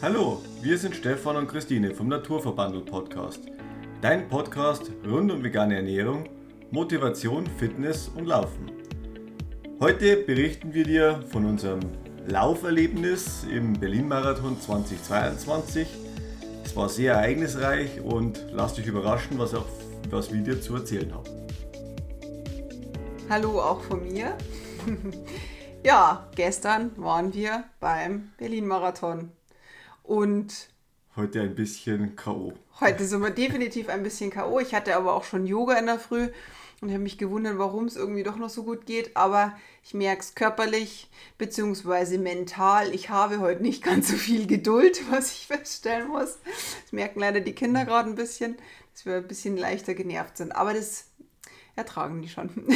Hallo, wir sind Stefan und Christine vom Naturverbandel Podcast. Dein Podcast rund um vegane Ernährung, Motivation, Fitness und Laufen. Heute berichten wir dir von unserem Lauferlebnis im Berlin-Marathon 2022. Es war sehr ereignisreich und lass dich überraschen, was, auch, was wir dir zu erzählen haben. Hallo auch von mir. ja, gestern waren wir beim Berlin-Marathon. Und heute ein bisschen K.O. Heute sind wir definitiv ein bisschen K.O. Ich hatte aber auch schon Yoga in der Früh und habe mich gewundert, warum es irgendwie doch noch so gut geht. Aber ich merke es körperlich bzw. mental. Ich habe heute nicht ganz so viel Geduld, was ich feststellen muss. Das merken leider die Kinder gerade ein bisschen, dass wir ein bisschen leichter genervt sind. Aber das ertragen die schon.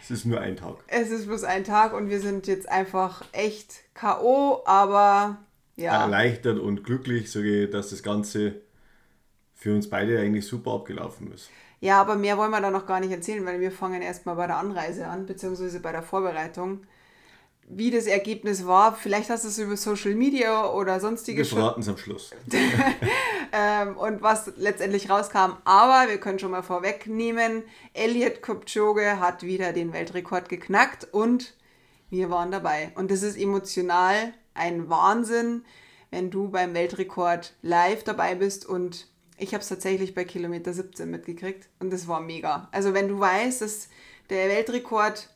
Es ist nur ein Tag. Es ist bloß ein Tag und wir sind jetzt einfach echt K.O., aber ja. erleichtert und glücklich, sage ich, dass das Ganze für uns beide eigentlich super abgelaufen ist. Ja, aber mehr wollen wir da noch gar nicht erzählen, weil wir fangen erstmal bei der Anreise an, beziehungsweise bei der Vorbereitung. Wie das Ergebnis war, vielleicht hast du es über Social Media oder sonstige Wir verraten es am Schluss. ähm, und was letztendlich rauskam. Aber wir können schon mal vorwegnehmen, Elliot Kipchoge hat wieder den Weltrekord geknackt und wir waren dabei. Und das ist emotional ein Wahnsinn, wenn du beim Weltrekord live dabei bist und ich habe es tatsächlich bei Kilometer 17 mitgekriegt und das war mega. Also wenn du weißt, dass der Weltrekord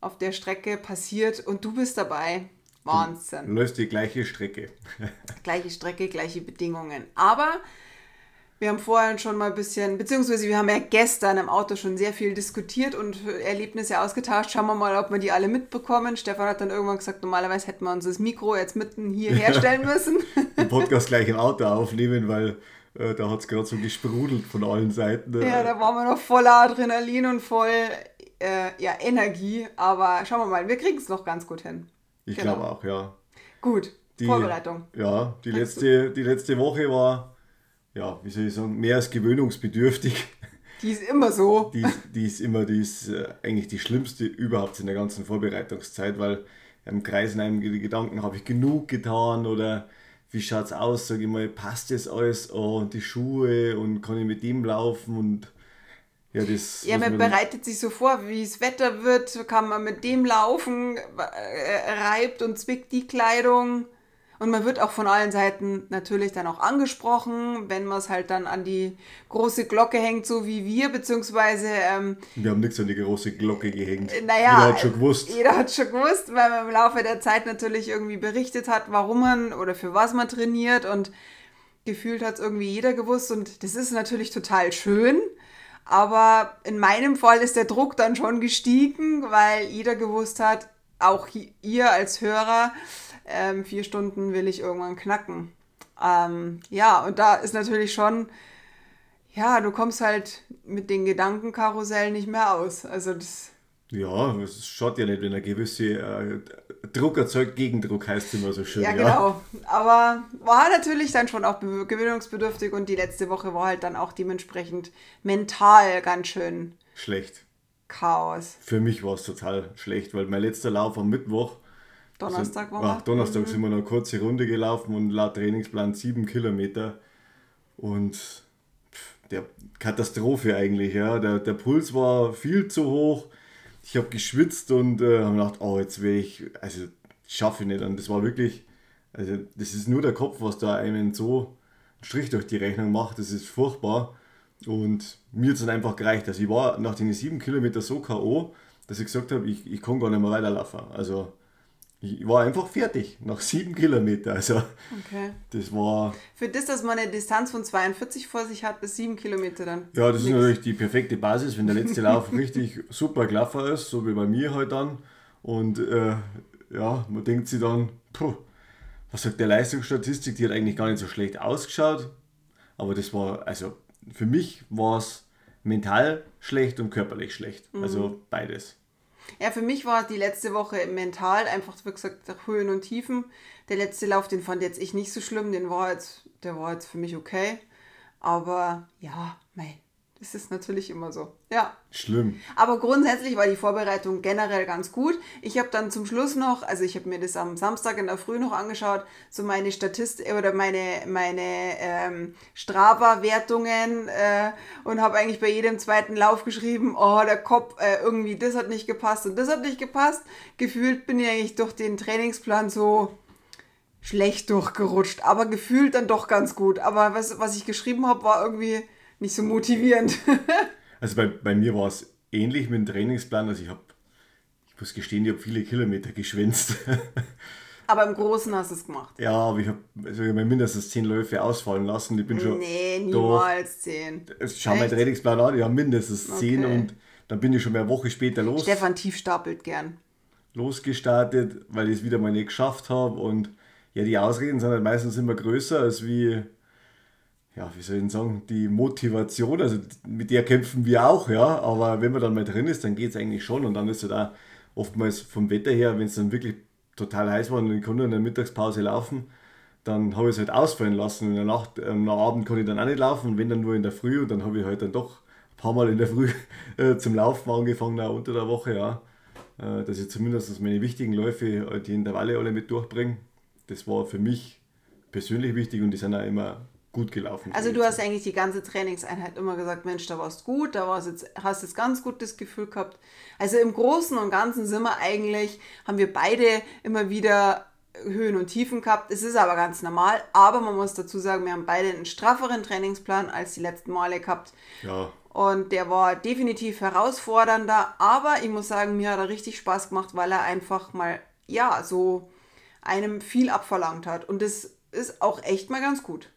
auf der Strecke passiert und du bist dabei, Wahnsinn. Du läufst die gleiche Strecke. gleiche Strecke, gleiche Bedingungen. Aber wir haben vorher schon mal ein bisschen, beziehungsweise wir haben ja gestern im Auto schon sehr viel diskutiert und Erlebnisse ausgetauscht. Schauen wir mal, ob wir die alle mitbekommen. Stefan hat dann irgendwann gesagt, normalerweise hätten wir uns das Mikro jetzt mitten hier herstellen müssen. Den Podcast gleich im Auto aufnehmen, weil äh, da hat es gerade so gesprudelt von allen Seiten. Ja, da waren wir noch voller Adrenalin und voll äh, ja, Energie. Aber schauen wir mal, wir kriegen es noch ganz gut hin. Ich genau. glaube auch, ja. Gut, die, Vorbereitung. Ja, die letzte, die letzte Woche war ja, wie soll ich sagen, mehr als gewöhnungsbedürftig. Die ist immer so. Die, die ist immer, die ist äh, eigentlich die schlimmste überhaupt in der ganzen Vorbereitungszeit, weil im Kreis in einem die Gedanken, habe ich genug getan oder wie schaut es aus, sage ich mal, passt das alles oh, und die Schuhe und kann ich mit dem laufen und ja, das. Ja, man bereitet sich so vor, wie das Wetter wird, kann man mit dem laufen, äh, reibt und zwickt die Kleidung. Und man wird auch von allen Seiten natürlich dann auch angesprochen, wenn man es halt dann an die große Glocke hängt, so wie wir, beziehungsweise. Ähm, wir haben nichts an die große Glocke gehängt. Naja, jeder hat schon gewusst. Jeder hat schon gewusst, weil man im Laufe der Zeit natürlich irgendwie berichtet hat, warum man oder für was man trainiert und gefühlt hat es irgendwie jeder gewusst. Und das ist natürlich total schön. Aber in meinem Fall ist der Druck dann schon gestiegen, weil jeder gewusst hat, auch ihr als Hörer, ähm, vier Stunden will ich irgendwann knacken. Ähm, ja, und da ist natürlich schon, ja, du kommst halt mit den Gedankenkarussellen nicht mehr aus. Also das. Ja, es schaut ja nicht, wenn ein gewisser äh, Druck erzeugt, Gegendruck heißt immer so schön. Ja, genau. Ja. Aber war natürlich dann schon auch gewöhnungsbedürftig und die letzte Woche war halt dann auch dementsprechend mental ganz schön schlecht. Chaos. Für mich war es total schlecht, weil mein letzter Lauf am Mittwoch Donnerstag war ach, Donnerstag mhm. sind wir noch eine kurze Runde gelaufen und laut Trainingsplan sieben Kilometer. Und der Katastrophe eigentlich, ja. Der, der Puls war viel zu hoch. Ich habe geschwitzt und äh, habe gedacht, oh, jetzt will ich, also schaffe ich nicht. Und das war wirklich, also das ist nur der Kopf, was da einen so einen Strich durch die Rechnung macht. Das ist furchtbar. Und mir hat es dann einfach gereicht. Also ich war nach den sieben Kilometern so K.O., dass ich gesagt habe, ich, ich kann gar nicht mehr weiterlaufen. Also ich war einfach fertig nach sieben Kilometern. Also okay. das war. Für das, dass man eine Distanz von 42 vor sich hat, bis sieben Kilometer dann. Ja, das nix. ist natürlich die perfekte Basis, wenn der letzte Lauf richtig super gelaufen ist, so wie bei mir halt dann. Und äh, ja, man denkt sich dann, puh, was sagt der Leistungsstatistik, die hat eigentlich gar nicht so schlecht ausgeschaut. Aber das war, also für mich war es mental schlecht und körperlich schlecht. Mhm. Also beides. Ja, für mich war die letzte Woche mental einfach, wie gesagt, Höhen und Tiefen. Der letzte Lauf, den fand jetzt ich nicht so schlimm, den war jetzt, der war jetzt für mich okay. Aber ja, mei, Das ist natürlich immer so. Ja. Schlimm. Aber grundsätzlich war die Vorbereitung generell ganz gut. Ich habe dann zum Schluss noch, also ich habe mir das am Samstag in der Früh noch angeschaut, so meine Statistik oder meine, meine ähm, Strava-Wertungen äh, und habe eigentlich bei jedem zweiten Lauf geschrieben, oh, der Kopf, äh, irgendwie, das hat nicht gepasst und das hat nicht gepasst. Gefühlt bin ich eigentlich durch den Trainingsplan so schlecht durchgerutscht, aber gefühlt dann doch ganz gut. Aber was, was ich geschrieben habe, war irgendwie nicht so motivierend. also bei, bei mir war es ähnlich mit dem Trainingsplan. Also ich habe, ich muss gestehen, ich habe viele Kilometer geschwänzt. Aber im Großen hast du es gemacht. Ja, aber ich habe also hab mindestens zehn Läufe ausfallen lassen. Ich bin schon. Nee, niemals zehn. Schau mal Trainingsplan an, ja, mindestens okay. zehn und dann bin ich schon eine Woche später los. Stefan tief stapelt gern. Losgestartet, weil ich es wieder mal nicht geschafft habe und ja, die Ausreden sind halt meistens immer größer als wie ja, wie soll ich denn sagen, die Motivation, also mit der kämpfen wir auch, ja, aber wenn man dann mal drin ist, dann geht es eigentlich schon und dann ist es halt auch oftmals vom Wetter her, wenn es dann wirklich total heiß war und ich konnte in der Mittagspause laufen, dann habe ich es halt ausfallen lassen. In der Nacht, am Abend konnte ich dann auch nicht laufen, wenn dann nur in der Früh und dann habe ich halt dann doch ein paar Mal in der Früh äh, zum Laufen angefangen, auch unter der Woche, ja. Äh, dass ich zumindest meine wichtigen Läufe, die Intervalle alle mit durchbringe. Das war für mich persönlich wichtig und die sind auch immer gut gelaufen. Also du hast eigentlich die ganze Trainingseinheit immer gesagt, Mensch, da warst gut, da warst jetzt, hast jetzt ganz gut das Gefühl gehabt. Also im Großen und Ganzen sind wir eigentlich, haben wir beide immer wieder Höhen und Tiefen gehabt. Es ist aber ganz normal, aber man muss dazu sagen, wir haben beide einen strafferen Trainingsplan als die letzten Male gehabt. Ja. Und der war definitiv herausfordernder, aber ich muss sagen, mir hat er richtig Spaß gemacht, weil er einfach mal, ja, so einem viel abverlangt hat. Und das ist auch echt mal ganz gut.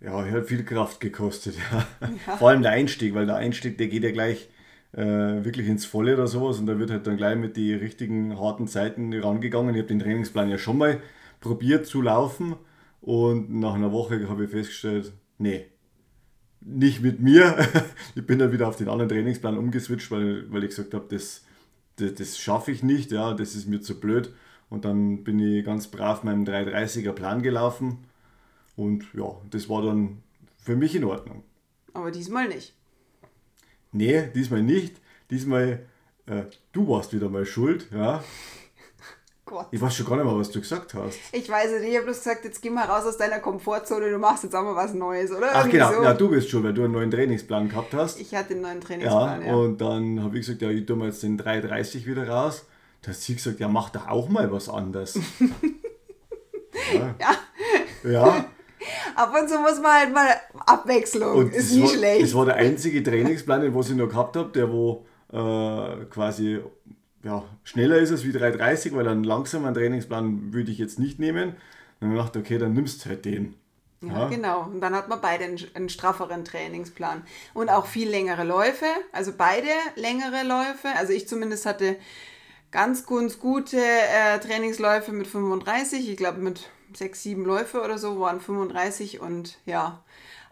Ja, hat viel Kraft gekostet. Ja. ja. Vor allem der Einstieg, weil der Einstieg, der geht ja gleich äh, wirklich ins Volle oder sowas und da wird halt dann gleich mit den richtigen harten Zeiten rangegangen. Ich habe den Trainingsplan ja schon mal probiert zu laufen und nach einer Woche habe ich festgestellt, nee, nicht mit mir. ich bin dann wieder auf den anderen Trainingsplan umgeswitcht, weil, weil ich gesagt habe, das, das, das schaffe ich nicht, ja, das ist mir zu blöd. Und dann bin ich ganz brav meinem 330er Plan gelaufen und ja, das war dann für mich in Ordnung. Aber diesmal nicht. Nee, diesmal nicht. Diesmal, äh, du warst wieder mal schuld, ja. Gott. Ich weiß schon gar nicht mehr, was du gesagt hast. Ich weiß nicht, ich habe bloß gesagt, jetzt geh mal raus aus deiner Komfortzone, du machst jetzt auch mal was Neues, oder? Ach genau, so. ja, du bist schon, weil du einen neuen Trainingsplan gehabt hast. Ich hatte einen neuen Trainingsplan, ja. ja. Und dann habe ich gesagt, ja, ich tue mal jetzt den 330 wieder raus. Da hat sie gesagt, ja, mach doch auch mal was anderes. ja. ja. Ja. Ab und zu muss man halt mal Abwechslung. Und ist nie war, schlecht. Das war der einzige Trainingsplan, den ich noch gehabt habe, der wo äh, quasi ja, schneller ist als wie 330, weil einen langsamen Trainingsplan würde ich jetzt nicht nehmen. Dann habe ich gedacht, okay, dann nimmst du halt den. Ja, ja, genau. Und dann hat man beide einen, einen, strafferen Trainingsplan. Und auch viel längere Läufe. Also beide längere Läufe. Also ich zumindest hatte ganz, ganz gute äh, Trainingsläufe mit 35. Ich glaube mit sechs, sieben Läufe oder so, waren 35 und ja,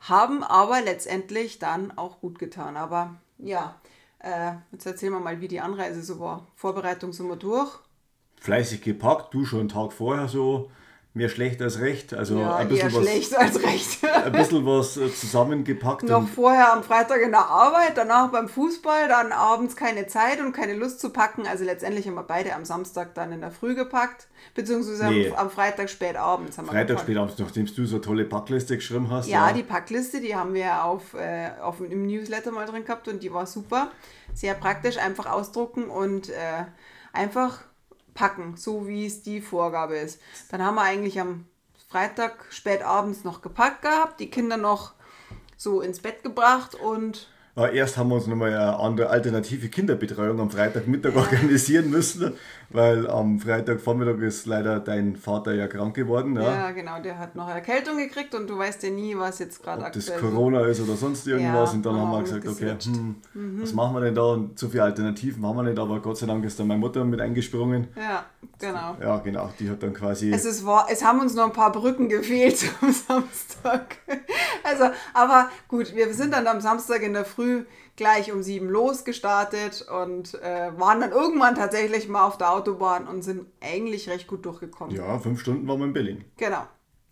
haben aber letztendlich dann auch gut getan. Aber ja, äh, jetzt erzählen wir mal, wie die Anreise so war. Vorbereitung sind wir durch. Fleißig gepackt, du schon einen Tag vorher so mehr schlecht als recht. Also ja, ein bisschen was, schlecht als recht. ein bisschen was äh, zusammengepackt. Noch vorher am Freitag in der Arbeit, danach beim Fußball, dann abends keine Zeit und keine Lust zu packen. Also letztendlich haben wir beide am Samstag dann in der Früh gepackt, beziehungsweise nee. am, am, Freitag spät abends haben wir Freitag spät abends, nachdem du so eine tolle Packliste geschrieben hast. Ja, ja. die Packliste, die haben wir auf, äh, auf im Newsletter mal drin gehabt und die war super. Sehr praktisch, einfach ausdrucken und äh, einfach packen, so wie es die Vorgabe ist. Dann haben wir eigentlich am Freitag spät abends noch gepackt gehabt, die Kinder noch so ins Bett gebracht und erst haben wir uns nochmal eine andere alternative Kinderbetreuung am Freitagmittag organisieren müssen, weil am Freitagvormittag ist leider dein Vater ja krank geworden. Ja, ja genau, der hat noch Erkältung gekriegt und du weißt ja nie, was jetzt gerade aktuell ist. Ob das Corona ist oder sonst irgendwas. Ja, und dann haben wir gesagt, okay, hm, mhm. was machen wir denn da? Und so viele Alternativen haben wir nicht, aber Gott sei Dank ist dann meine Mutter mit eingesprungen. Ja, genau. Ja, genau, die hat dann quasi... Es, ist, es haben uns noch ein paar Brücken gefehlt am Samstag. Also, aber gut, wir sind dann am Samstag in der Früh gleich um sieben losgestartet und äh, waren dann irgendwann tatsächlich mal auf der Autobahn und sind eigentlich recht gut durchgekommen. Ja, fünf Stunden waren wir in Berlin. Genau.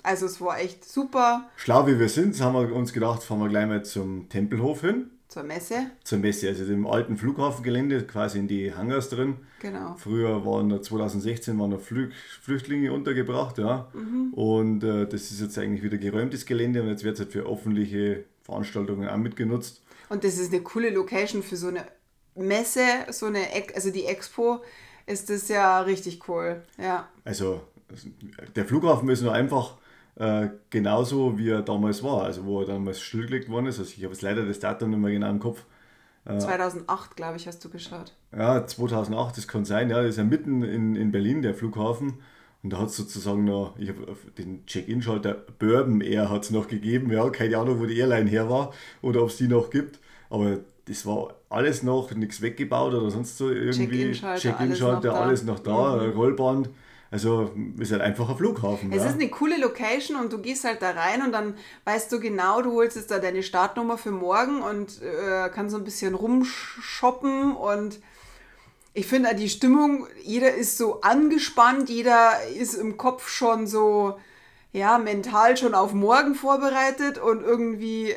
Also es war echt super. Schlau wie wir sind, haben wir uns gedacht, fahren wir gleich mal zum Tempelhof hin. Zur Messe. Zur Messe, also dem alten Flughafengelände, quasi in die Hangars drin. Genau. Früher waren 2016 waren noch Flü Flüchtlinge untergebracht, ja. Mhm. Und äh, das ist jetzt eigentlich wieder geräumtes Gelände und jetzt wird es halt für öffentliche Veranstaltungen auch mitgenutzt. Und das ist eine coole Location für so eine Messe, so eine, also die Expo, ist das ja richtig cool, ja. Also der Flughafen ist nur einfach äh, genauso, wie er damals war, also wo er damals stillgelegt worden ist. Also ich habe jetzt leider das Datum nicht mehr genau im Kopf. 2008, äh, glaube ich, hast du geschaut. Ja, 2008, das kann sein. Ja, das ist ja mitten in, in Berlin, der Flughafen. Und da hat es sozusagen noch, ich habe den Check-In-Schalter Bourbon Air hat es noch gegeben. Ja, keine Ahnung, wo die Airline her war oder ob es die noch gibt. Aber das war alles noch, nichts weggebaut oder sonst so irgendwie. Check-In-Schalter, Check alles, noch da, alles noch da mhm. Rollband. Also ist halt einfach ein Flughafen. Es ja. ist eine coole Location und du gehst halt da rein und dann weißt du genau, du holst jetzt da deine Startnummer für morgen und äh, kannst so ein bisschen rumshoppen und ich finde die Stimmung, jeder ist so angespannt, jeder ist im Kopf schon so, ja, mental schon auf morgen vorbereitet und irgendwie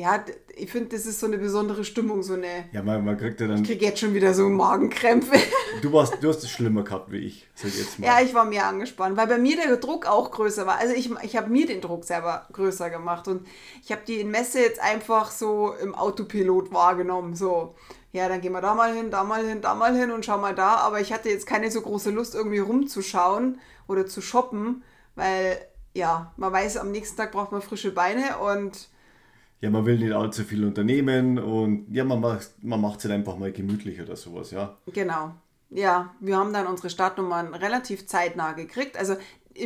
ja, ich finde, das ist so eine besondere Stimmung, so eine. Ja, man, man kriegt ja dann. Ich kriege jetzt schon wieder so Magenkrämpfe. Du, warst, du hast es schlimmer gehabt wie ich, sag jetzt mal. Ja, ich war mehr angespannt, weil bei mir der Druck auch größer war. Also ich, ich habe mir den Druck selber größer gemacht und ich habe die Messe jetzt einfach so im Autopilot wahrgenommen. So, ja, dann gehen wir da mal hin, da mal hin, da mal hin und schau mal da. Aber ich hatte jetzt keine so große Lust, irgendwie rumzuschauen oder zu shoppen, weil ja, man weiß, am nächsten Tag braucht man frische Beine und ja, man will nicht allzu viel unternehmen und ja, man macht man es halt einfach mal gemütlich oder sowas, ja. Genau. Ja, wir haben dann unsere Startnummern relativ zeitnah gekriegt. Also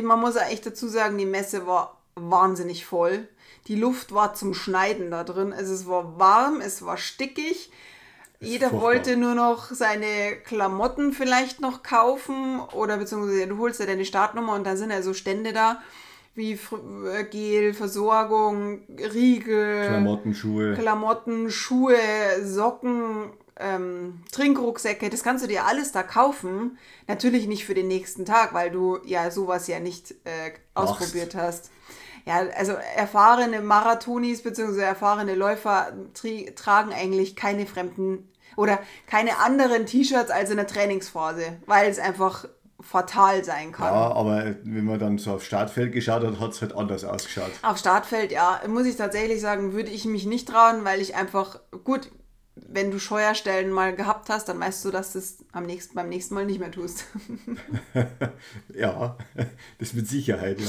man muss ja echt dazu sagen, die Messe war wahnsinnig voll. Die Luft war zum Schneiden da drin. Also es war warm, es war stickig. Jeder furchtbar. wollte nur noch seine Klamotten vielleicht noch kaufen oder beziehungsweise du holst ja deine Startnummer und dann sind ja so Stände da wie äh, Gel, Versorgung, Riegel, Klamotten, Schuhe, Klamotten, Schuhe, Socken, ähm, Trinkrucksäcke, das kannst du dir alles da kaufen. Natürlich nicht für den nächsten Tag, weil du ja sowas ja nicht äh, ausprobiert hast. Ja, also erfahrene Marathonis bzw. erfahrene Läufer tragen eigentlich keine fremden oder keine anderen T-Shirts als in der Trainingsphase, weil es einfach fatal sein kann. Ja, aber wenn man dann so aufs Startfeld geschaut hat, hat es halt anders ausgeschaut. Auf Startfeld, ja, muss ich tatsächlich sagen, würde ich mich nicht trauen, weil ich einfach, gut, wenn du Scheuerstellen mal gehabt hast, dann weißt du, dass du es am nächsten, beim nächsten Mal nicht mehr tust. ja, das mit Sicherheit, ja.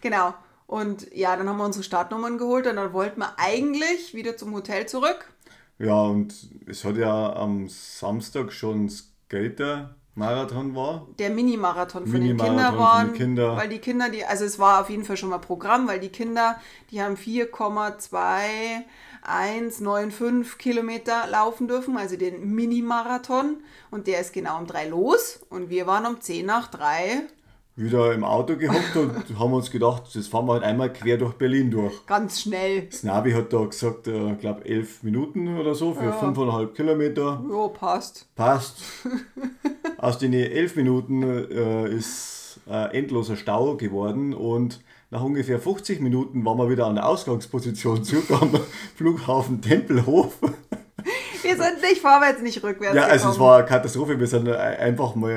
Genau. Und ja, dann haben wir unsere Startnummern geholt und dann wollten wir eigentlich wieder zum Hotel zurück. Ja, und es hat ja am Samstag schon Skater Marathon war. Der Mini-Marathon von Mini den Kindern waren. Kinder. Weil die Kinder, die, also es war auf jeden Fall schon mal Programm, weil die Kinder, die haben 4,2195 Kilometer laufen dürfen, also den Mini-Marathon. Und der ist genau um drei los. Und wir waren um 10 nach drei wieder im Auto gehockt und haben uns gedacht, das fahren wir halt einmal quer durch Berlin durch. Ganz schnell. Das Navi hat da gesagt, ich äh, glaube elf Minuten oder so für ja. Kilometer. Ja, passt. Passt. Aus den elf Minuten äh, ist äh, endloser Stau geworden und nach ungefähr 50 Minuten waren wir wieder an der Ausgangsposition zurück am Flughafen Tempelhof. Wir sind nicht vorwärts, nicht rückwärts. Ja, also es war eine Katastrophe. Wir sind einfach mal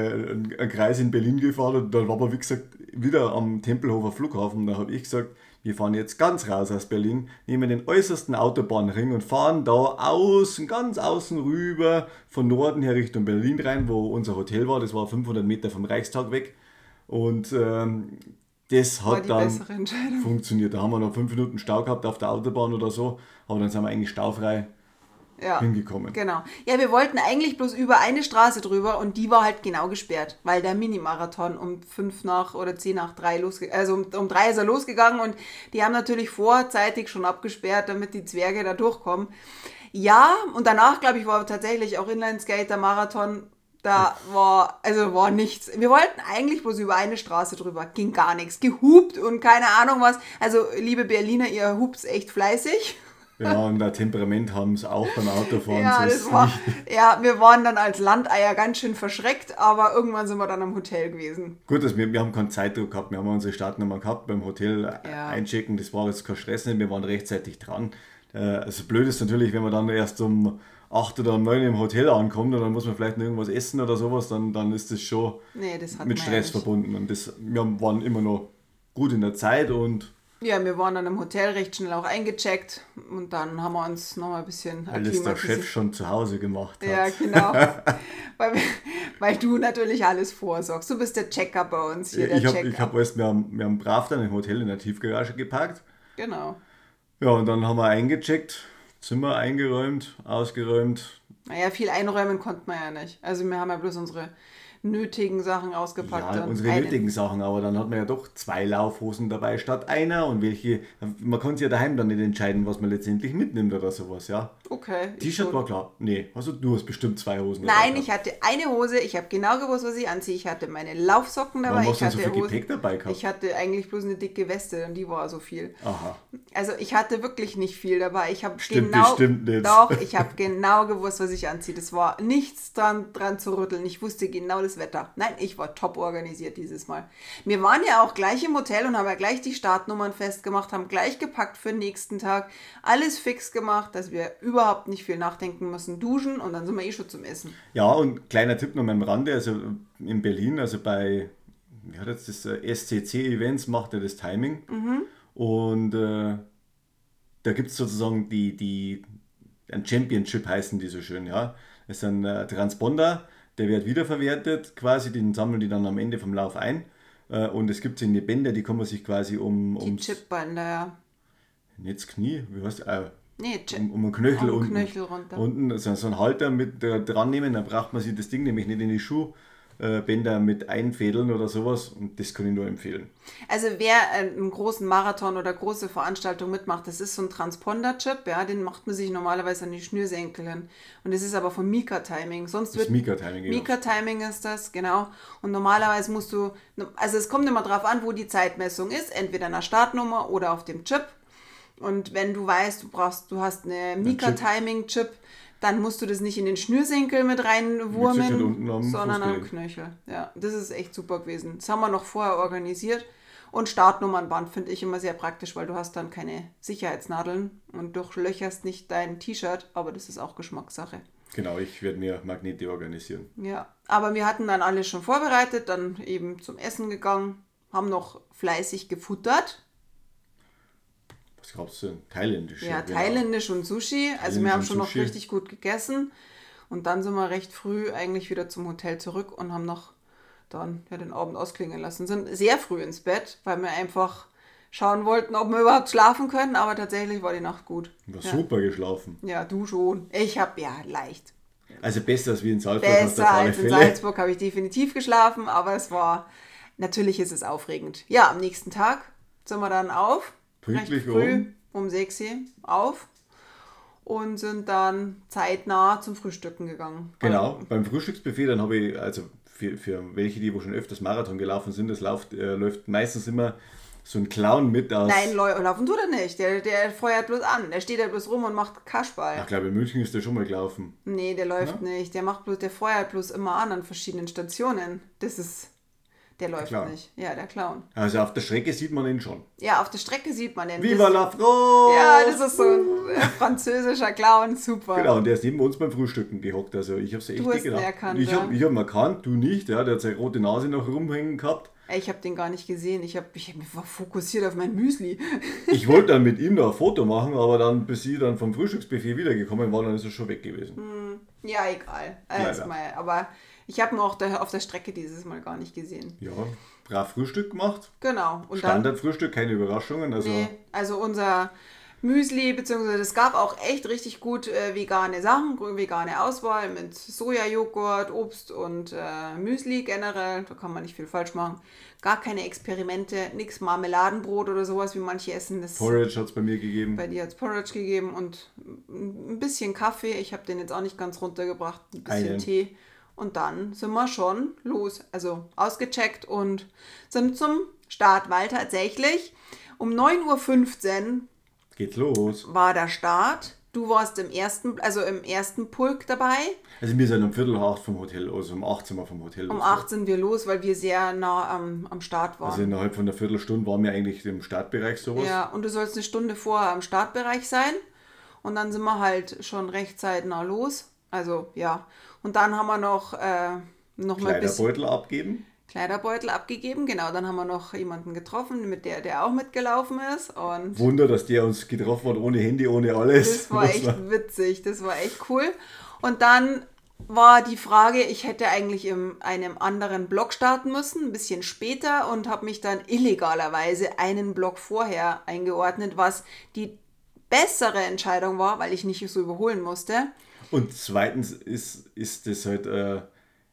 einen Kreis in Berlin gefahren und dann waren wir, wie gesagt, wieder am Tempelhofer Flughafen. Da habe ich gesagt, wir fahren jetzt ganz raus aus Berlin, nehmen den äußersten Autobahnring und fahren da außen, ganz außen rüber, von Norden her Richtung Berlin rein, wo unser Hotel war. Das war 500 Meter vom Reichstag weg. Und ähm, das hat dann funktioniert. Da haben wir noch fünf Minuten Stau gehabt auf der Autobahn oder so, aber dann sind wir eigentlich staufrei ja, hingekommen. Genau. Ja, wir wollten eigentlich bloß über eine Straße drüber und die war halt genau gesperrt, weil der Minimarathon um fünf nach oder zehn nach drei losgegangen, also um, um drei ist er losgegangen und die haben natürlich vorzeitig schon abgesperrt, damit die Zwerge da durchkommen. Ja, und danach, glaube ich, war tatsächlich auch Inlineskater Marathon. Da war, also war nichts. Wir wollten eigentlich bloß über eine Straße drüber. Ging gar nichts. Gehupt und keine Ahnung was. Also, liebe Berliner, ihr hupt echt fleißig. Ja, und ein Temperament haben sie auch beim Autofahren. Ja, das war, nicht. ja, wir waren dann als Landeier ganz schön verschreckt, aber irgendwann sind wir dann am Hotel gewesen. Gut, dass wir, wir haben keinen Zeitdruck gehabt, wir haben unsere Startnummer gehabt beim Hotel Ja. einchecken, das war jetzt kein Stress, nicht, wir waren rechtzeitig dran. Äh, Also blöd ist natürlich, wenn man dann erst um 8 oder um 9 im Hotel ankommt und dann muss man vielleicht noch irgendwas essen oder sowas, dann, dann ist das schon Nee, das mit Stress ja verbunden. Und das, wir waren immer noch gut in der Zeit und Ja, wir waren dann im Hotel recht schnell auch eingecheckt und dann haben wir uns noch mal ein bisschen alles der akklimatisiert. Chef schon zu Hause gemacht hat. Ja, genau. weil, weil du natürlich alles vorsorgst. Du bist der Checker bei uns hier, der ich habe hab alles, wir haben, wir haben brav dann im Hotel in der Tiefgarage geparkt. Genau. Ja, und dann haben wir eingecheckt, Zimmer eingeräumt, ausgeräumt. Naja, viel einräumen konnten wir ja nicht. Also wir haben ja bloß unsere nötigen Sachen ausgepackt. Ja, und unsere eine- nötigen Sachen, aber dann hat man ja doch zwei Laufhosen dabei statt einer und welche, man kann sich ja daheim dann nicht entscheiden, was man letztendlich mitnimmt oder sowas, ja. Okay. T-Shirt war klar. Nee, also du hast bestimmt zwei Hosen Nein, dabei ich hatte eine Hose, ich habe genau gewusst, was ich anziehe. Ich hatte meine Laufsocken dabei, Warum hast ich du so hatte viel Hosen. Gepäck dabei gehabt? Ich hatte eigentlich bloß eine dicke Weste und die war so viel. Aha. Also ich hatte wirklich nicht viel dabei. Ich habe Stimmt genau bestimmt nicht. Doch, ich habe genau gewusst, was ich anziehe. Das war nichts dran, dran zu rütteln. Ich wusste genau das Wetter. Nein, ich war top organisiert dieses Mal. Wir waren ja auch gleich im Hotel und haben ja gleich die Startnummern festgemacht, haben gleich gepackt für den nächsten Tag. Alles fix gemacht, dass wir überhaupt nicht viel nachdenken müssen. Duschen und dann sind wir eh schon zum Essen. Ja, und kleiner Tipp noch am Rande, also in Berlin, also bei, wie hat jetzt das, äh, SCC Events macht er das Timing. Mhm. Und äh, da gibt es sozusagen die, die, ein Championship heißen die so schön, ja. Das ist ein äh, Transponder, der wird wiederverwertet, quasi, den sammeln die dann am Ende vom Lauf ein. Äh, und es gibt so eine Bänder, die kann man sich quasi um, Die Chipbänder, ja. nicht das Knie, wie heißt äh, Nee, um, um den Knöchel Um unten. Knöchel runter. Unten so, so einen Halter mit äh, dran nehmen, dann braucht man sich das Ding nämlich nicht in die Schuhbänder mit einfädeln oder sowas und das kann ich nur empfehlen. Also wer äh, einen großen Marathon oder große Veranstaltung mitmacht, das ist so ein Transponder-Chip, ja, den macht man sich normalerweise an die Schnürsenkel hin. Und das ist aber vom Mika-Timing. Sonst Das wird Mika-Timing. genau. Mika-Timing ist das, genau. Und normalerweise musst du, also es kommt immer drauf an, wo die Zeitmessung ist, entweder in der Startnummer oder auf dem Chip. Und wenn du weißt, du brauchst, du hast eine Mika-Timing-Chip, dann musst du das nicht in den Schnürsenkel mit reinwurmen, am sondern am. Knöchel. Ja, das ist echt super gewesen. Das haben wir noch vorher organisiert. Und Startnummernband finde ich immer sehr praktisch, weil du hast dann keine Sicherheitsnadeln und durchlöcherst nicht dein T-Shirt, aber das ist auch Geschmackssache. Genau, ich werde mir Magnete organisieren. Ja, aber wir hatten dann alles schon vorbereitet, dann eben zum Essen gegangen, haben noch fleißig gefuttert. Was glaubst du? Thailändisch. Ja, genau. thailändisch und Sushi. Also Thailändisch wir haben schon noch Sushi. richtig gut gegessen. Und dann sind wir recht früh eigentlich wieder zum Hotel zurück und haben noch dann ja, den Abend ausklingen lassen. Sind sehr früh ins Bett, weil wir einfach schauen wollten, ob wir überhaupt schlafen können. Aber tatsächlich war die Nacht gut. War Ja. super geschlafen. ja, du schon. Ich habe ja leicht. Also besser als wie in Salzburg hast du Besser als in. Salzburg habe ich definitiv geschlafen, aber es war, natürlich ist es aufregend. Ja, am nächsten Tag sind wir dann auf, Pünktlich recht früh, um. um 6 Uhr auf und sind dann zeitnah zum Frühstücken gegangen. Genau, beim Frühstücksbuffet, dann habe ich, also für, für welche, die wo schon öfters Marathon gelaufen sind, das läuft, äh, läuft meistens immer so ein Clown mit aus. Nein, laufen tut er nicht. Der, der feuert bloß an. Der steht da bloß rum und macht Kaschball. Ich glaube, in München ist der schon mal gelaufen. Nee, der läuft nicht. Der macht bloß, der feuert bloß immer an an verschiedenen Stationen. Das ist. Der läuft Clown. nicht. Ja, der Clown. Also auf der Strecke sieht man ihn schon. Ja, auf der Strecke sieht man den. Viva la France! Ja, das ist so ein äh, französischer Clown, super. Genau, und der ist neben uns beim Frühstücken gehockt. Also ich habe es echt nicht gedacht. ihn erkannt, ich habe ich hab ihn erkannt, du nicht. Ja, der hat seine rote Nase noch rumhängen gehabt. Ich habe den gar nicht gesehen. Ich, hab, ich hab mich war fokussiert auf mein Müsli. Ich wollte dann mit ihm noch ein Foto machen, aber dann, bis sie dann vom Frühstücksbuffet wiedergekommen war, dann ist er schon weg gewesen. Ja, egal. Äh, Leider. ist mal, aber ich habe ihn auch da, auf der Strecke dieses Mal gar nicht gesehen. Ja, brav Frühstück gemacht. Genau. Und Standardfrühstück, keine Überraschungen. Also nee, also unser Müsli, beziehungsweise es gab auch echt richtig gut äh, vegane Sachen, vegane Auswahl mit Sojajoghurt, Obst und äh, Müsli generell. Da kann man nicht viel falsch machen. Gar keine Experimente, nichts Marmeladenbrot oder sowas, wie manche essen. Das Porridge hat es bei mir gegeben. bei dir hat Porridge gegeben und ein bisschen Kaffee. Ich habe den jetzt auch nicht ganz runtergebracht. Ein bisschen Einen. Tee. Und dann sind wir schon los. Also ausgecheckt und sind zum Start, weil tatsächlich um 9.15 Uhr Geht's los. war der Start. Du warst im ersten, also im ersten Pulk dabei. Also wir sind um Viertel acht vom Hotel, also um 18 Uhr vom Hotel. Um. 8 sind wir los, weil wir sehr nah am, am Start waren. Also innerhalb von einer Viertelstunde waren wir eigentlich im Startbereich sowas. Ja, und du sollst eine Stunde vorher am Startbereich sein. Und dann sind wir halt schon recht zeitnah los. Also ja. Und dann haben wir noch, äh, noch mal Kleiderbeutel abgeben. Kleiderbeutel abgegeben. Genau, dann haben wir noch jemanden getroffen, mit der, der auch mitgelaufen ist. Und Wunder, dass der uns getroffen hat, ohne Handy, ohne alles. das war echt witzig. Das war echt cool. Und dann war die Frage, ich hätte eigentlich in einem anderen Block starten müssen, ein bisschen später und habe mich dann illegalerweise einen Block vorher eingeordnet, was die bessere Entscheidung war, weil ich nicht so überholen musste. Und zweitens ist, ist das halt äh,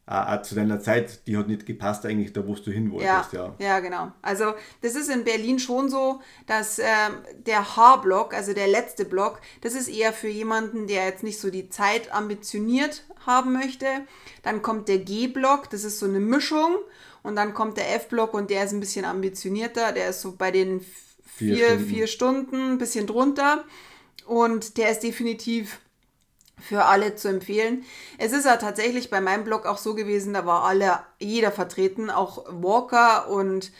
auch, zu deiner Zeit, die hat nicht gepasst eigentlich da, wo du hin Ja, wolltest. Ja. ja, genau. Also das ist in Berlin schon so, dass ähm, der H-Block, also der letzte Block, das ist eher für jemanden, der jetzt nicht so die Zeit ambitioniert haben möchte. Dann kommt der G-Block, das ist so eine Mischung. Und dann kommt der F-Block und der ist ein bisschen ambitionierter. Der ist so bei den Vier vier, Stunden. vier Stunden, ein bisschen drunter. Und der ist definitiv für alle zu empfehlen. Es ist ja tatsächlich bei meinem Blog auch so gewesen, da war alle, jeder vertreten, auch Walker und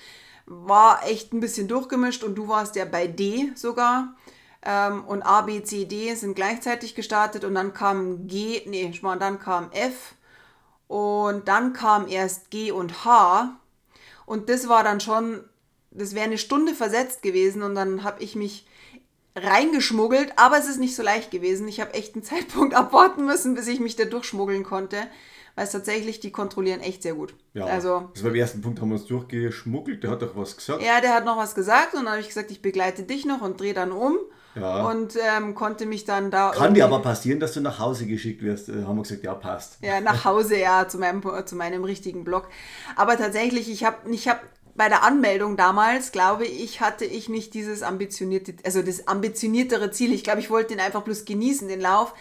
war echt ein bisschen durchgemischt und du warst ja bei D sogar. Ähm, und A, B, C, D sind gleichzeitig gestartet und dann kam G, nee, schau mal, dann kam F und dann kam erst G und H und das war dann schon, das wäre eine Stunde versetzt gewesen und dann habe ich mich reingeschmuggelt, aber es ist nicht so leicht gewesen. Ich habe echt einen Zeitpunkt abwarten müssen, bis ich mich da durchschmuggeln konnte, weil es tatsächlich, die kontrollieren echt sehr gut. Ja, Also, das war beim ersten Punkt, haben wir uns durchgeschmuggelt, der hat doch was gesagt. ja, der hat noch was gesagt und dann habe ich gesagt, ich begleite dich noch und drehe dann um Ja. und ähm, konnte mich dann da Kann dir aber passieren, dass du nach Hause geschickt wirst. Äh, haben wir gesagt, ja, passt. Ja, nach Hause, ja, zu meinem, zu meinem richtigen Blog. Aber tatsächlich, ich habe ich hab bei der Anmeldung damals, glaube ich, hatte ich nicht dieses ambitionierte, also das ambitioniertere Ziel. Ich glaube, ich wollte den einfach bloß genießen, den Lauf.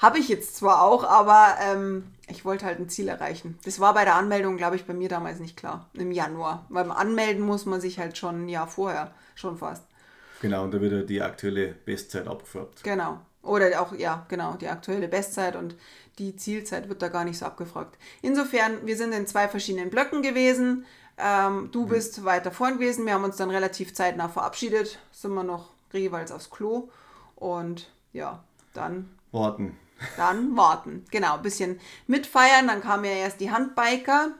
Habe ich jetzt zwar auch, aber ähm, ich wollte halt ein Ziel erreichen. Das war bei der Anmeldung, glaube ich, bei mir damals nicht klar. Im Januar. Beim Anmelden muss man sich halt schon ein Jahr vorher, schon fast. Genau, und da wird ja die aktuelle Bestzeit abgefragt. Genau. Oder auch, ja, genau, die aktuelle Bestzeit und die Zielzeit wird da gar nicht so abgefragt. Insofern, wir sind in zwei verschiedenen Blöcken gewesen. Ähm, du bist weiter vorn gewesen. Wir haben uns dann relativ zeitnah verabschiedet. Sind wir noch jeweils aufs Klo. Und ja, dann, Warten. dann warten. Genau, ein bisschen mitfeiern. Dann kamen ja erst die Handbiker.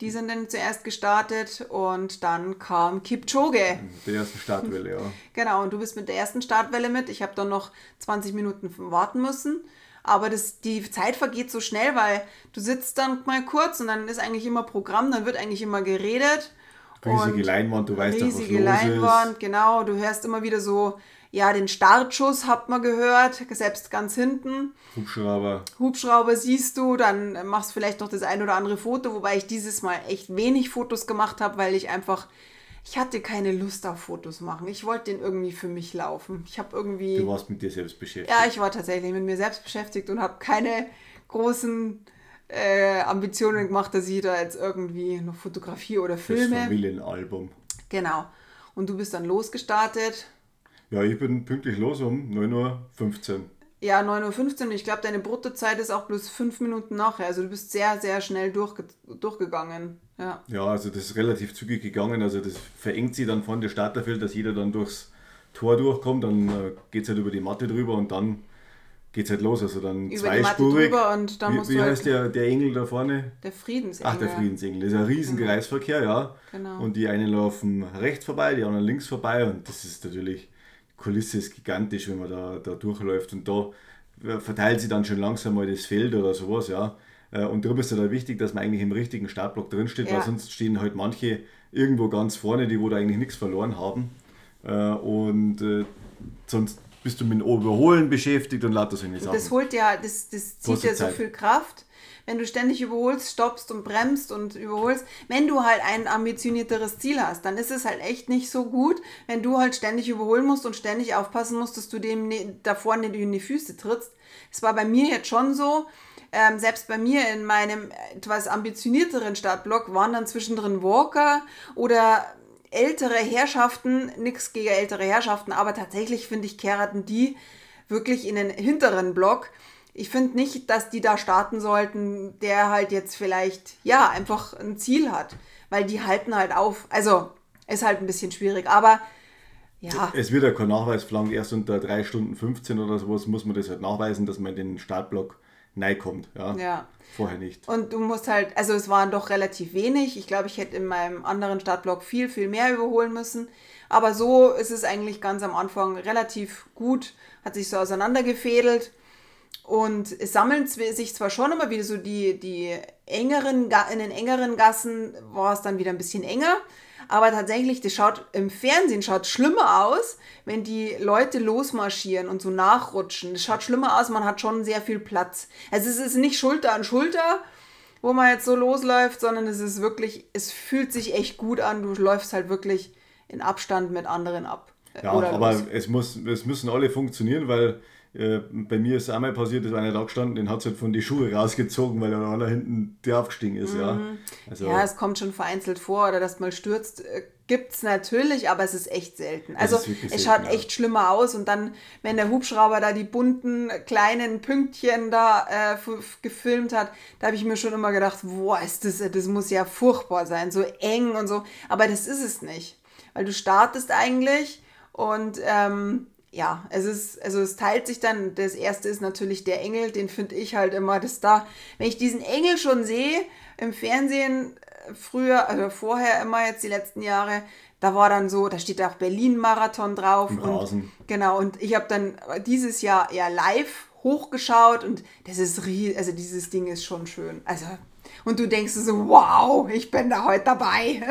Die sind dann zuerst gestartet und dann kam Kipchoge. Der ersten Startwelle, ja. Genau, und du bist mit der ersten Startwelle mit. Ich habe dann noch 20 Minuten warten müssen. Aber das, die Zeit vergeht so schnell, weil du sitzt dann mal kurz und dann ist eigentlich immer Programm, dann wird eigentlich immer geredet. Riesige Leinwand, du weißt doch, was riesige los Leinwand, genau. Du hörst immer wieder so, ja, den Startschuss hat man gehört, selbst ganz hinten. ist. Hubschrauber. Hubschrauber siehst du, dann machst vielleicht noch das ein oder andere Foto, wobei ich dieses Mal echt wenig Fotos gemacht habe, weil ich einfach, ich hatte keine Lust auf Fotos machen. Ich wollte den irgendwie für mich laufen. Ich habe irgendwie, Du warst mit dir selbst beschäftigt. ja, ich war tatsächlich mit mir selbst beschäftigt und habe keine großen äh, Ambitionen gemacht, dass ich da jetzt irgendwie noch Fotografie oder das Filme. Familienalbum. Genau. Und du bist dann losgestartet. Ja, ich bin pünktlich los um 9.15 Uhr. Ja, 9.15 Uhr. Ich glaube, deine Bruttozeit ist auch bloß fünf Minuten nachher. Also du bist sehr, sehr schnell durchge durchgegangen. Ja. Ja, also das ist relativ zügig gegangen. Also das verengt sich dann von der Starterfeld, dass jeder dann durchs Tor durchkommt. Dann äh, geht es halt über die Matte drüber und dann geht es halt los. Also dann Über die Matte zweispurig. drüber und dann wie wie halt heißt der, der Engel da vorne? der Friedensengel. Ach, der Friedensengel. Das ist ein riesen Kreisverkehr, ja. Genau. Und die einen laufen rechts vorbei, die anderen links vorbei. Und das ist natürlich, die Kulisse ist gigantisch, wenn man da, da durchläuft. Und da äh, verteilt sich dann schon langsam mal das Feld oder sowas, ja. Äh, Und darum ist es halt wichtig, dass man eigentlich im richtigen Startblock drinsteht, Ja. weil sonst stehen halt manche irgendwo ganz vorne, die wo da eigentlich nichts verloren haben. Äh, Und äh, sonst bist du mit dem Überholen beschäftigt und lauter solche Sachen. Das holt ja, das, das zieht ja so Zeit. viel Kraft. Wenn du ständig überholst, stoppst und bremst und überholst, wenn du halt ein ambitionierteres Ziel hast, dann ist es halt echt nicht so gut, wenn du halt ständig überholen musst und ständig aufpassen musst, dass du dem ne, da vorne in die Füße trittst. Es war bei mir jetzt schon so, ähm, selbst bei mir in meinem etwas ambitionierteren Startblock waren dann zwischendrin Walker oder ältere Herrschaften, nichts gegen ältere Herrschaften, aber tatsächlich finde ich, kehrten die wirklich in den hinteren Block. Ich finde nicht, dass die da starten sollten, der halt jetzt vielleicht, ja, einfach ein Ziel hat. Weil die halten halt auf. Also, ist halt ein bisschen schwierig. Aber ja. Es wird ja kein Nachweis verlangt, erst unter 3 Stunden 15 oder sowas muss man das halt nachweisen, dass man den Startblock kommt. Ja. ja. Vorher nicht. Und du musst halt, also es waren doch relativ wenig. Ich glaube, ich hätte in meinem anderen Startblock viel, viel mehr überholen müssen. Aber so ist es eigentlich ganz am Anfang relativ gut, hat sich so auseinandergefädelt. Und es sammeln sich zwar schon immer wieder so die, die engeren, in den engeren Gassen war es dann wieder ein bisschen enger. Aber tatsächlich, das schaut im Fernsehen schaut schlimmer aus, wenn die Leute losmarschieren und so nachrutschen. Das schaut schlimmer aus, man hat schon sehr viel Platz. Also es ist nicht Schulter an Schulter, wo man jetzt so losläuft, sondern es ist wirklich, es fühlt sich echt gut an. Du läufst halt wirklich in Abstand mit anderen ab. Ja, aber es, muss, es müssen alle funktionieren, weil äh, bei mir ist einmal passiert, dass einer da gestanden, den hat es halt von die Schuhe rausgezogen, weil er da hinten der aufgestiegen ist. Mhm. Ja. Also, ja, es kommt schon vereinzelt vor oder dass mal stürzt. Äh, Gibt es natürlich, aber es ist echt selten. Also es selten, schaut ja. echt schlimmer aus und dann, wenn der Hubschrauber da die bunten kleinen Pünktchen da äh, gefilmt hat, da habe ich mir schon immer gedacht, boah, ist das, das muss ja furchtbar sein, so eng und so. Aber das ist es nicht, weil du startest eigentlich und ähm, ja, es ist, also es teilt sich dann, das erste ist natürlich der Engel, den finde ich halt immer, das da, wenn ich diesen Engel schon sehe, im Fernsehen äh, früher, also vorher immer jetzt die letzten Jahre, da war dann so, da steht auch Berlin-Marathon drauf. Im und, genau, und ich habe dann dieses Jahr eher live hochgeschaut und das ist riesig, also dieses Ding ist schon schön. Also, und du denkst so, wow, ich bin da heute dabei.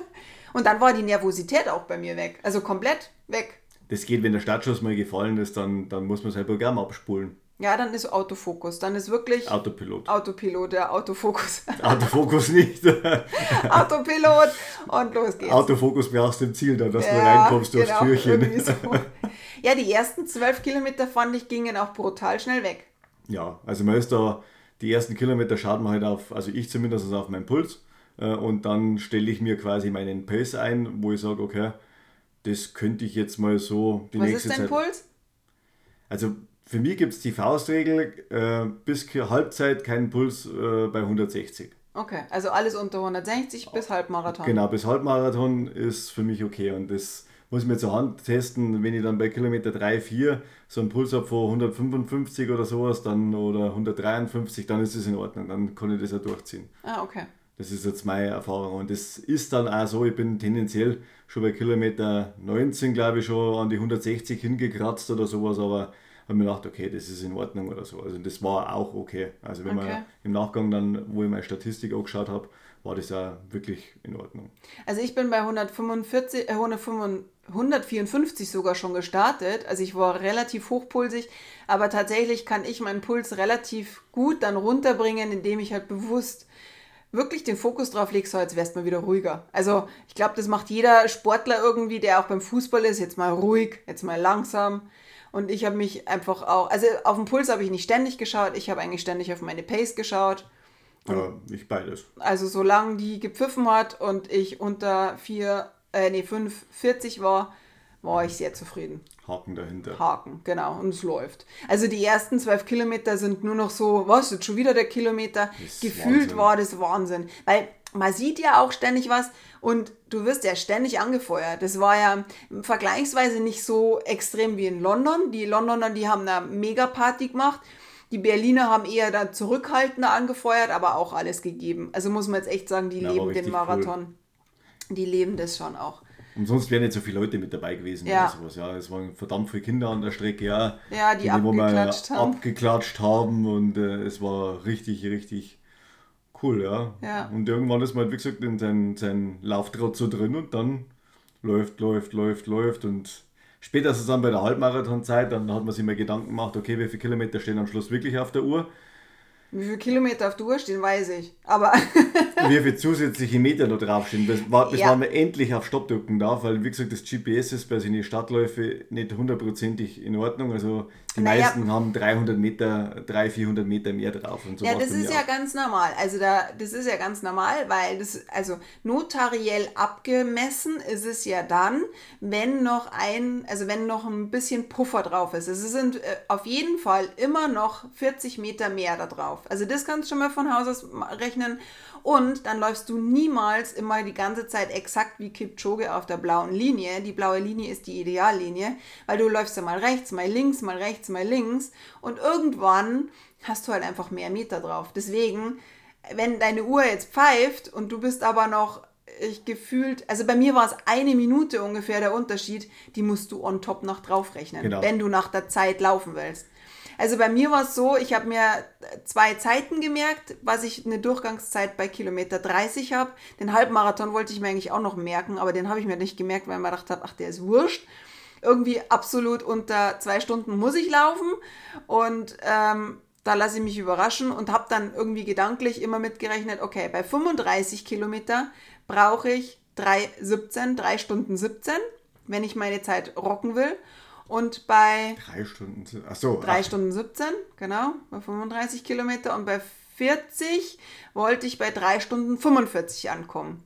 und dann war die Nervosität auch bei mir weg, also komplett weg das geht, wenn der Startschuss mal gefallen ist, dann, dann muss man sein Programm abspulen. Ja, dann ist Autofokus. Dann ist wirklich. Autopilot. Autopilot, ja, Autofokus. Autofokus nicht. Autopilot und los geht's. Autofokus brauchst du im Ziel dann, dass ja, du reinkommst durchs genau, Türchen. So. Ja, die ersten zwölf Kilometer fand ich gingen auch brutal schnell weg. Ja, also man ist da, die ersten Kilometer schaut man halt auf, also ich zumindest auf meinen Puls. Äh, und dann stelle ich mir quasi meinen Pace ein, wo ich sage, okay, das könnte ich jetzt mal so die Was nächste ist dein Zeit. Puls? Also für mich gibt es die Faustregel, äh, bis Halbzeit keinen Puls äh, bei 160. Okay, also alles unter 160 bis Halbmarathon. Genau, bis Halbmarathon ist für mich okay und das muss ich mir zur Hand testen, wenn ich dann bei Kilometer 3, 4 so einen Puls habe von 155 oder sowas dann oder 153, dann ist es in Ordnung, dann kann ich das ja durchziehen. Ah, okay. Das ist jetzt meine Erfahrung. Und das ist dann auch so, ich bin tendenziell schon bei Kilometer 19, glaube ich, schon an die 160 hingekratzt oder sowas, aber habe mir gedacht, okay, das ist in Ordnung oder so. Also das war auch okay. Also wenn okay. man im Nachgang dann, wo ich meine Statistik angeschaut habe, war das ja wirklich in Ordnung. Also ich bin bei 145, äh, 154 sogar schon gestartet. Also ich war relativ hochpulsig, aber tatsächlich kann ich meinen Puls relativ gut dann runterbringen, indem ich halt bewusst wirklich den Fokus drauf legst, so jetzt wärst du mal wieder ruhiger. Also ich glaube, das macht jeder Sportler irgendwie, der auch beim Fußball ist, jetzt mal ruhig, jetzt mal langsam. Und ich habe mich einfach auch, also auf den Puls habe ich nicht ständig geschaut, ich habe eigentlich ständig auf meine Pace geschaut. Ja, ich beides. Also solange die gepfiffen hat und ich unter 4, äh, nee, 5,40 war, war ich sehr zufrieden. Haken dahinter. Haken, genau. Und es läuft. Also die ersten zwölf Kilometer sind nur noch so, was, jetzt schon wieder der Kilometer. Gefühlt Wahnsinn. war das Wahnsinn. Weil man sieht ja auch ständig was und du wirst ja ständig angefeuert. Das war ja vergleichsweise nicht so extrem wie in London. Die Londoner, die haben eine Mega-Party gemacht. Die Berliner haben eher dann zurückhaltender angefeuert, aber auch alles gegeben. Also muss man jetzt echt sagen, die ja, leben den Marathon. Cool. Die leben das schon auch. Und sonst wären nicht so viele Leute mit dabei gewesen. Ja. Oder sowas. ja es waren verdammt viele Kinder an der Strecke, ja. Ja, die, die abgeklatscht haben. abgeklatscht haben und äh, es war richtig, richtig cool, ja. ja. Und irgendwann ist man, halt, wie gesagt, in seinen sein Lauftrott so drin und dann läuft, läuft, läuft, läuft und spätestens dann bei der Halbmarathonzeit, dann hat man sich mal Gedanken gemacht, okay, wie viele Kilometer stehen am Schluss wirklich auf der Uhr. Wie viele Kilometer auf der Uhr stehen, weiß ich. Aber. wie viele zusätzliche Meter da draufstehen, bis, bis ja. man endlich auf Stopp drücken darf, weil wie gesagt, das GPS ist bei seinen Stadtläufen nicht hundertprozentig in Ordnung. Also die naja. meisten haben 300 Meter, 300, 400 Meter mehr drauf und so. Ja, das ist ja auch. ganz normal. Also da, das ist ja ganz normal, weil das, also notariell abgemessen ist es ja dann, wenn noch ein, also wenn noch ein bisschen Puffer drauf ist. Es sind äh, auf jeden Fall immer noch 40 Meter mehr da drauf. Also das kannst du schon mal von Haus aus rechnen. Und dann läufst du niemals immer die ganze Zeit exakt wie Kipchoge auf der blauen Linie. Die blaue Linie ist die Ideallinie, weil du läufst ja mal rechts, mal links, mal rechts, mal links. Und irgendwann hast du halt einfach mehr Meter drauf. Deswegen, wenn deine Uhr jetzt pfeift und du bist aber noch ich gefühlt, also bei mir war es eine Minute ungefähr der Unterschied, die musst du on top noch draufrechnen, genau. wenn du nach der Zeit laufen willst. Also bei mir war es so, ich habe mir zwei Zeiten gemerkt, was ich eine Durchgangszeit bei Kilometer 30 habe. Den Halbmarathon wollte ich mir eigentlich auch noch merken, aber den habe ich mir nicht gemerkt, weil ich mir gedacht habe, ach, der ist wurscht. Irgendwie absolut unter zwei Stunden muss ich laufen und ähm, da lasse ich mich überraschen und habe dann irgendwie gedanklich immer mitgerechnet, okay, bei 35 Kilometer brauche ich 3,17, 3 Stunden 17, wenn ich meine Zeit rocken will. Und bei. Drei Stunden. Achso. Drei ach. Stunden 17, genau, bei 35 Kilometer. Und bei 40 wollte ich bei drei Stunden 45 ankommen.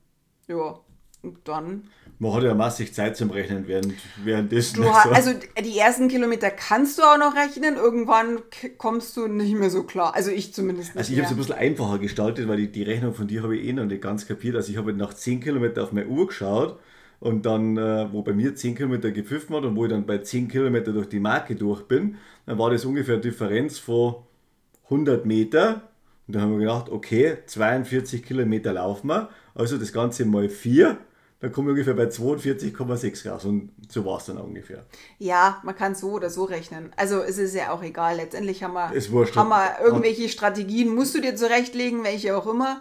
Ja, und dann. Man hat ja massig Zeit zum Rechnen während, währenddessen. Du hast, also die ersten Kilometer kannst du auch noch rechnen, irgendwann kommst du nicht mehr so klar. Also ich zumindest nicht. Also ich habe es ein bisschen einfacher gestaltet, weil die, die Rechnung von dir habe ich eh noch nicht ganz kapiert. Also ich habe nach 10 Kilometern auf meine Uhr geschaut und dann, äh, wo bei mir 10 Kilometer gepfiffen hat und wo ich dann bei 10 Kilometer durch die Marke durch bin, dann war das ungefähr eine Differenz von 100 Meter. Und dann haben wir gedacht, okay, 42 Kilometer laufen wir, also das Ganze mal 4 dann komme ich ungefähr bei 42,6 raus und so war es dann ungefähr. Ja, man kann so oder so rechnen. Also es ist ja auch egal. Letztendlich haben wir, haben wir irgendwelche Strategien, musst du dir zurechtlegen, welche auch immer.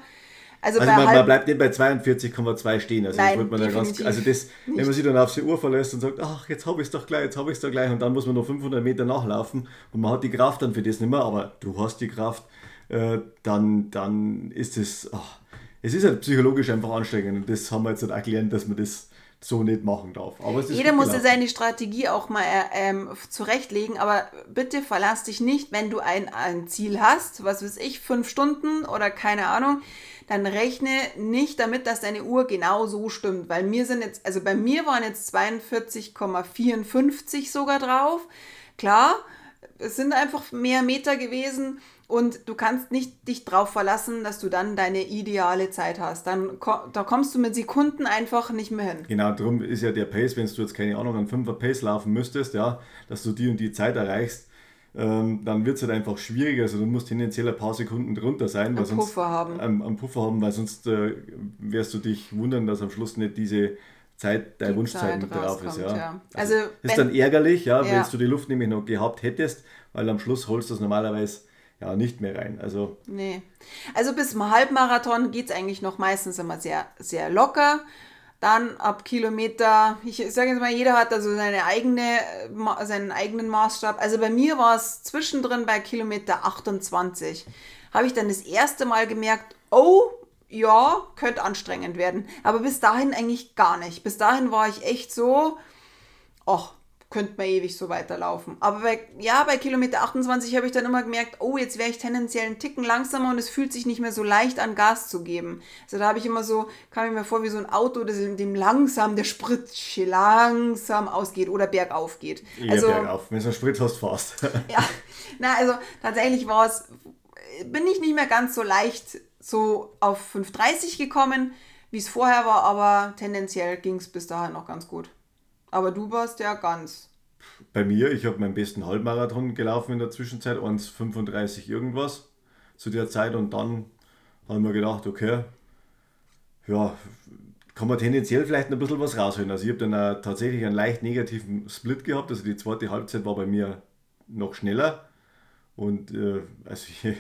Also, also man, man, bleibt nicht bei 42,2 stehen. Also, Nein, das ganz, also das, wenn man sich dann auf die Uhr verlässt und sagt, ach, jetzt habe ich es doch gleich, jetzt habe ich es doch gleich und dann muss man noch 500 Meter nachlaufen und man hat die Kraft dann für das nicht mehr, aber du hast die Kraft, äh, dann, dann ist es, es ist halt psychologisch einfach anstrengend und das haben wir jetzt halt erklärt, dass man das so nicht machen darf. Aber Jeder muss seine Strategie auch mal äh, ähm, zurechtlegen, aber bitte verlass dich nicht, wenn du ein, ein Ziel hast, was weiß ich, fünf Stunden oder keine Ahnung, dann rechne nicht damit, dass deine Uhr genau so stimmt, weil mir sind jetzt, also bei mir waren jetzt 42,54 sogar drauf. Klar, es sind einfach mehr Meter gewesen und du kannst nicht dich darauf verlassen, dass du dann deine ideale Zeit hast. Dann da kommst du mit Sekunden einfach nicht mehr hin. Genau, darum ist ja der Pace, wenn du jetzt keine Ahnung, einen 5er Pace laufen müsstest, ja, dass du die und die Zeit erreichst, ähm, dann wird es halt einfach schwieriger. Also du musst tendenziell ein paar Sekunden drunter sein. Weil Puffer haben. Ähm, einen Puffer haben, weil sonst äh, wirst du dich wundern, dass am Schluss nicht diese Zeit, deine Wunschzeit mit drauf ist. Ja. ja. Also, also ist wenn, dann ärgerlich, ja, ja. wenn du die Luft nämlich noch gehabt hättest, weil am Schluss holst du es normalerweise ja nicht mehr rein. Also, nee. Also bis zum Halbmarathon geht es eigentlich noch meistens immer sehr, sehr locker. Dann ab Kilometer, ich sage jetzt mal, jeder hat also seine eigene, seinen eigenen Maßstab. Also bei mir war es zwischendrin bei Kilometer 28. Habe ich dann das erste Mal gemerkt, oh, ja, könnte anstrengend werden. Aber bis dahin eigentlich gar nicht. Bis dahin war ich echt so, ach, könnte man ewig so weiterlaufen. Aber bei, ja, bei Kilometer 28 habe ich dann immer gemerkt, oh, jetzt wäre ich tendenziell einen Ticken langsamer und es fühlt sich nicht mehr so leicht an, Gas zu geben. Also da habe ich immer so, kam ich mir vor wie so ein Auto, das in dem langsam der Sprit langsam ausgeht oder bergauf geht. Ja, also, bergauf, wenn du einen Sprit hast, fast. ja, na, also tatsächlich war es, bin ich nicht mehr ganz so leicht so auf 5,30 gekommen, wie es vorher war, aber tendenziell ging es bis dahin noch ganz gut. Aber du warst ja ganz. Bei mir, ich habe meinen besten Halbmarathon gelaufen in der Zwischenzeit, 1,35 irgendwas zu der Zeit und dann haben wir gedacht, okay, ja, kann man tendenziell vielleicht ein bisschen was rausholen. Also ich habe dann tatsächlich einen leicht negativen Split gehabt, also die zweite Halbzeit war bei mir noch schneller und äh, also ich,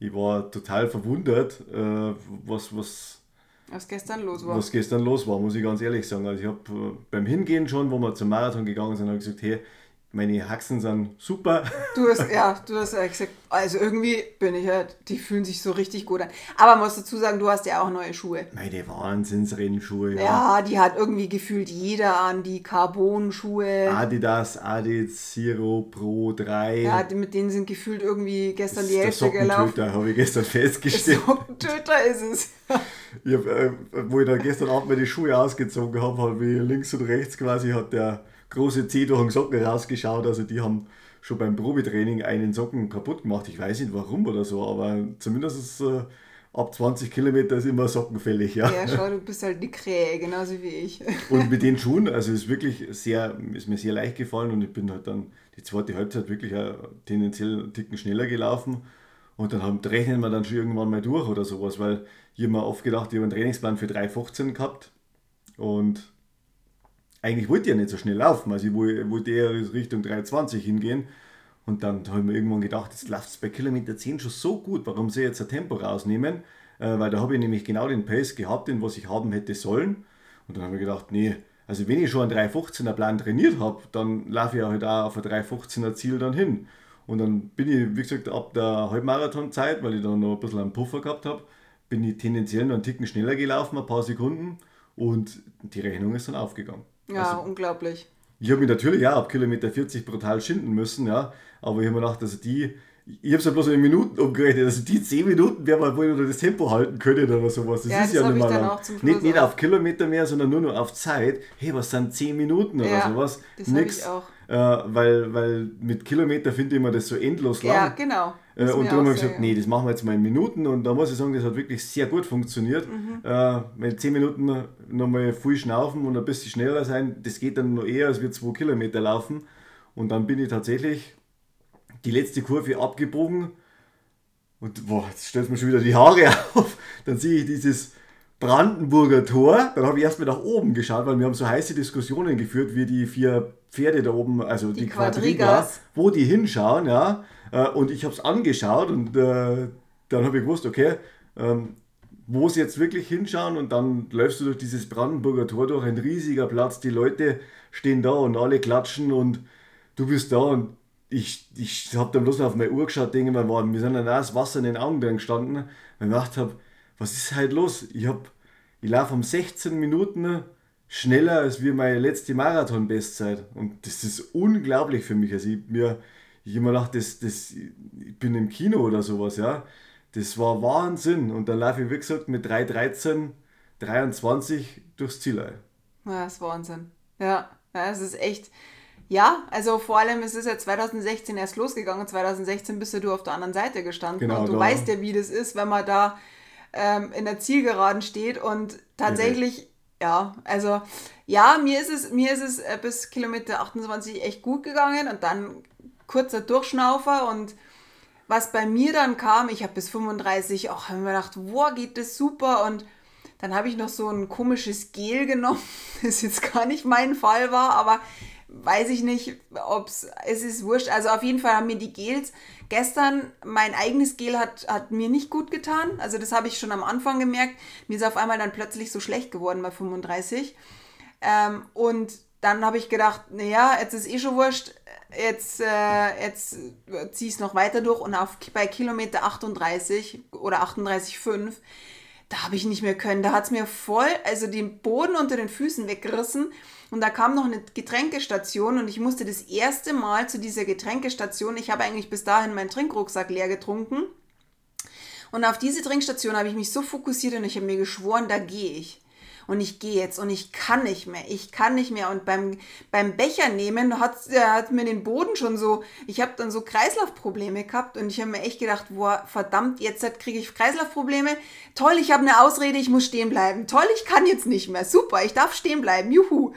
ich war total verwundert, äh, was, was was gestern los war. Was gestern los war, muss ich ganz ehrlich sagen. Also ich habe äh, beim Hingehen schon, wo wir zum Marathon gegangen sind, habe ich gesagt, hey, meine Haxen sind super. Du hast, ja, du hast ja gesagt, also irgendwie bin ich ja, die fühlen sich so richtig gut an. Aber musst dazu sagen, du hast ja auch neue Schuhe. Meine Wahnsinnsrennschuhe, ja. Ja, die hat irgendwie gefühlt jeder an, die Carbon-Schuhe. Adidas Adit Zero Pro 3. Ja, mit denen sind gefühlt irgendwie gestern die Hälfte gelaufen. habe ich gestern festgestellt. Sockentöter ist es. ich hab, äh, wo ich da gestern Abend meine Schuhe ausgezogen habe, habe ich links und rechts quasi hat der große Zeh durch den Socken rausgeschaut. Also die haben schon beim Probetraining einen Socken kaputt gemacht. Ich weiß nicht warum oder so, aber zumindest äh, ab 20 Kilometer ist immer sockenfällig. Ja. ja, schau, du bist halt die Krähe, genauso wie ich. Und mit den Schuhen, also ist wirklich sehr, ist mir sehr leicht gefallen und ich bin halt dann die zweite Halbzeit wirklich tendenziell einen Ticken schneller gelaufen. Und dann haben, rechnen wir dann schon irgendwann mal durch oder sowas, weil ich habe mir oft gedacht, ich habe einen Trainingsplan für 3,15 gehabt und eigentlich wollte ich ja nicht so schnell laufen. Also ich wollte eher Richtung 3,20 hingehen. Und dann habe ich mir irgendwann gedacht, jetzt läuft es bei Kilometer 10 schon so gut, warum soll ich jetzt ein Tempo rausnehmen? Äh, weil da habe ich nämlich genau den Pace gehabt, den was ich haben hätte sollen. Und dann habe ich gedacht, nee, also wenn ich schon einen 3,15er Plan trainiert habe, dann laufe ich halt auch auf ein 3,15er Ziel dann hin. Und dann bin ich, wie gesagt, ab der Halbmarathonzeit, weil ich dann noch ein bisschen einen Puffer gehabt habe, bin ich tendenziell noch einen Ticken schneller gelaufen, ein paar Sekunden. Und die Rechnung ist dann aufgegangen. Ja, also, unglaublich. Ich habe mich natürlich auch ab Kilometer 40 brutal schinden müssen, ja. Aber ich habe mir gedacht, also die, ich habe es ja bloß in Minuten umgerechnet, also die 10 Minuten werden wir wohl nur das Tempo halten können oder sowas. Das ja, ist das ja nicht mal nicht, nicht auf Kilometer mehr, sondern nur noch auf Zeit. Hey, was sind 10 Minuten oder ja, sowas? Das habe ich auch. Äh, weil, weil mit Kilometer finde ich immer das so endlos lang. Ja, genau. Äh, und darum habe ich gesagt, nee, das machen wir jetzt mal in Minuten und da muss ich sagen, das hat wirklich sehr gut funktioniert. Mhm. Äh, wenn 10 Minuten nochmal viel schnaufen und ein bisschen schneller sein, das geht dann noch eher, als wir 2 Kilometer laufen. Und dann bin ich tatsächlich die letzte Kurve abgebogen und boah, jetzt stellt mir schon wieder die Haare auf. Dann sehe ich dieses Brandenburger Tor. Dann habe ich erstmal nach oben geschaut, weil wir haben so heiße Diskussionen geführt, wie die vier Pferde da oben, also die, die Quadrigas, wo die hinschauen, ja. Äh, und ich habe es angeschaut und äh, dann habe ich gewusst, okay, ähm, wo sie jetzt wirklich hinschauen und dann läufst du durch dieses Brandenburger Tor durch, ein riesiger Platz, die Leute stehen da und alle klatschen und du bist da und ich, ich habe dann bloß auf meine Uhr geschaut, denke mir, wir sind dann das Wasser in den Augen drin gestanden, weil ich gedacht habe, was ist halt los? Ich, ich laufe um 16 Minuten schneller als wie meine letzte Marathon-Bestzeit und das ist unglaublich für mich. Also ich mir ich immer gedacht, das, das, ich bin im Kino oder sowas, ja. Das war Wahnsinn. Und dann laufe ich, wie gesagt, mit 3,13, 23 durchs Ziel ein. Ja, das ist Wahnsinn. Ja, ja, es ist echt. Ja, also vor allem es ist ja 2016 erst losgegangen. 2016 bist du auf der anderen Seite gestanden. Genau, und du da. weißt ja, wie das ist, wenn man da ähm, in der Zielgeraden steht und tatsächlich, ja, also ja, mir ist es, mir ist es äh, bis Kilometer 28 echt gut gegangen und dann kurzer Durchschnaufer und was bei mir dann kam, ich habe bis 35, auch mir gedacht, wow, geht das super und dann habe ich noch so ein komisches Gel genommen, das jetzt gar nicht mein Fall war, aber weiß ich nicht, ob es ist wurscht. Also auf jeden Fall haben mir die Gels gestern, mein eigenes Gel hat, hat mir nicht gut getan. Also das habe ich schon am Anfang gemerkt. Mir ist auf einmal dann plötzlich so schlecht geworden bei 35. Ähm, und dann habe ich gedacht, naja, jetzt ist eh schon wurscht, jetzt, äh, jetzt ziehe ich es noch weiter durch und auf, bei Kilometer 38 oder 38,5, da habe ich nicht mehr können. Da hat es mir voll, also den Boden unter den Füßen weggerissen. Und da kam noch eine Getränkestation und ich musste das erste Mal zu dieser Getränkestation, ich habe eigentlich bis dahin meinen Trinkrucksack leer getrunken. Und auf diese Trinkstation habe ich mich so fokussiert und ich habe mir geschworen, da gehe ich und ich gehe jetzt und ich kann nicht mehr, ich kann nicht mehr. Und beim, beim Becher nehmen hat, hat mir den Boden schon so, ich habe dann so Kreislaufprobleme gehabt und ich habe mir echt gedacht, boah, verdammt, jetzt kriege ich Kreislaufprobleme. Toll, ich habe eine Ausrede, ich muss stehen bleiben. Toll, ich kann jetzt nicht mehr. Super, ich darf stehen bleiben. Juhu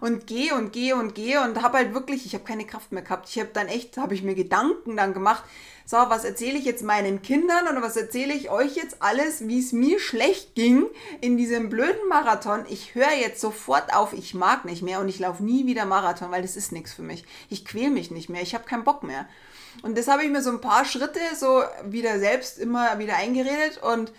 und gehe und gehe und gehe und habe halt wirklich, ich habe keine Kraft mehr gehabt. Ich habe dann echt, habe ich mir Gedanken dann gemacht, so, was erzähle ich jetzt meinen Kindern oder was erzähle ich euch jetzt alles, wie es mir schlecht ging in diesem blöden Marathon. Ich höre jetzt sofort auf, ich mag nicht mehr und ich laufe nie wieder Marathon, weil das ist nichts für mich. Ich quäle mich nicht mehr, ich habe keinen Bock mehr. Und das habe ich mir so ein paar Schritte so wieder selbst immer wieder eingeredet und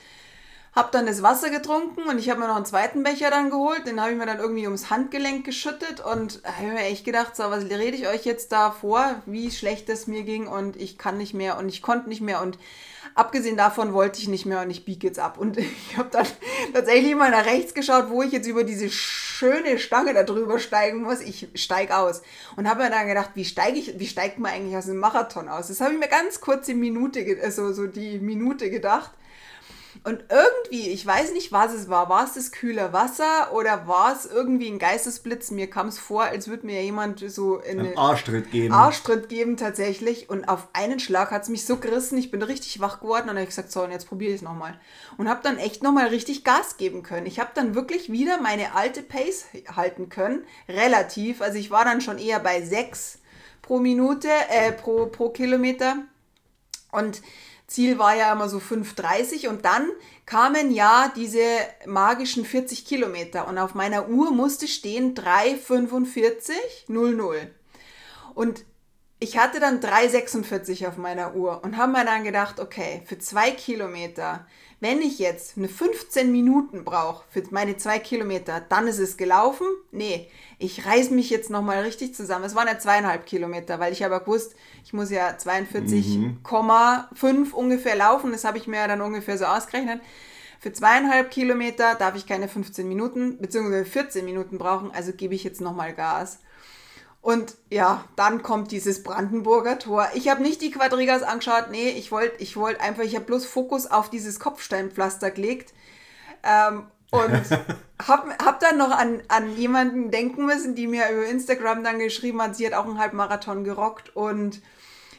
Hab dann das Wasser getrunken und ich habe mir noch einen zweiten Becher dann geholt. Den habe ich mir dann irgendwie ums Handgelenk geschüttet und habe mir echt gedacht, so, was rede ich euch jetzt da vor, wie schlecht es mir ging und ich kann nicht mehr und ich konnte nicht mehr und abgesehen davon wollte ich nicht mehr und ich biege jetzt ab. Und ich habe dann tatsächlich mal nach rechts geschaut, wo ich jetzt über diese schöne Stange da drüber steigen muss. Ich steige aus. Und habe mir dann gedacht, wie steige ich, wie steigt man eigentlich aus einem Marathon aus? Das habe ich mir ganz kurz die Minute, also so die Minute gedacht. Und irgendwie, ich weiß nicht, was es war. War es das kühle Wasser oder war es irgendwie ein Geistesblitz? Mir kam es vor, als würde mir jemand so in einen Arschtritt geben. Arschtritt geben tatsächlich. Und auf einen Schlag hat es mich so gerissen. Ich bin richtig wach geworden und dann habe ich gesagt, so, und jetzt probiere ich es nochmal. Und habe dann echt nochmal richtig Gas geben können. Ich habe dann wirklich wieder meine alte Pace halten können. Relativ. Also ich war dann schon eher bei 6 pro Minute, äh, pro, pro Kilometer. Und Ziel war ja immer so 5,30 und dann kamen ja diese magischen 40 Kilometer und auf meiner Uhr musste stehen 3,45,00. Und ich hatte dann 3,46 auf meiner Uhr und habe mir dann gedacht, okay, für zwei Kilometer wenn ich jetzt eine 15 Minuten brauche für meine zwei Kilometer, dann ist es gelaufen. Nee, ich reiß mich jetzt nochmal richtig zusammen. Es waren ja zweieinhalb Kilometer, weil ich aber gewusst, ich muss ja 42,5 mhm. ungefähr laufen. Das habe ich mir ja dann ungefähr so ausgerechnet. Für zweieinhalb Kilometer darf ich keine 15 Minuten bzw. 14 Minuten brauchen, also gebe ich jetzt nochmal Gas. Und ja, dann kommt dieses Brandenburger Tor. Ich habe nicht die Quadrigas angeschaut, nee, ich wollte ich wollt einfach, ich habe bloß Fokus auf dieses Kopfsteinpflaster gelegt. Ähm, und habe hab dann noch an, an jemanden denken müssen, die mir über Instagram dann geschrieben hat, sie hat auch einen Halbmarathon gerockt und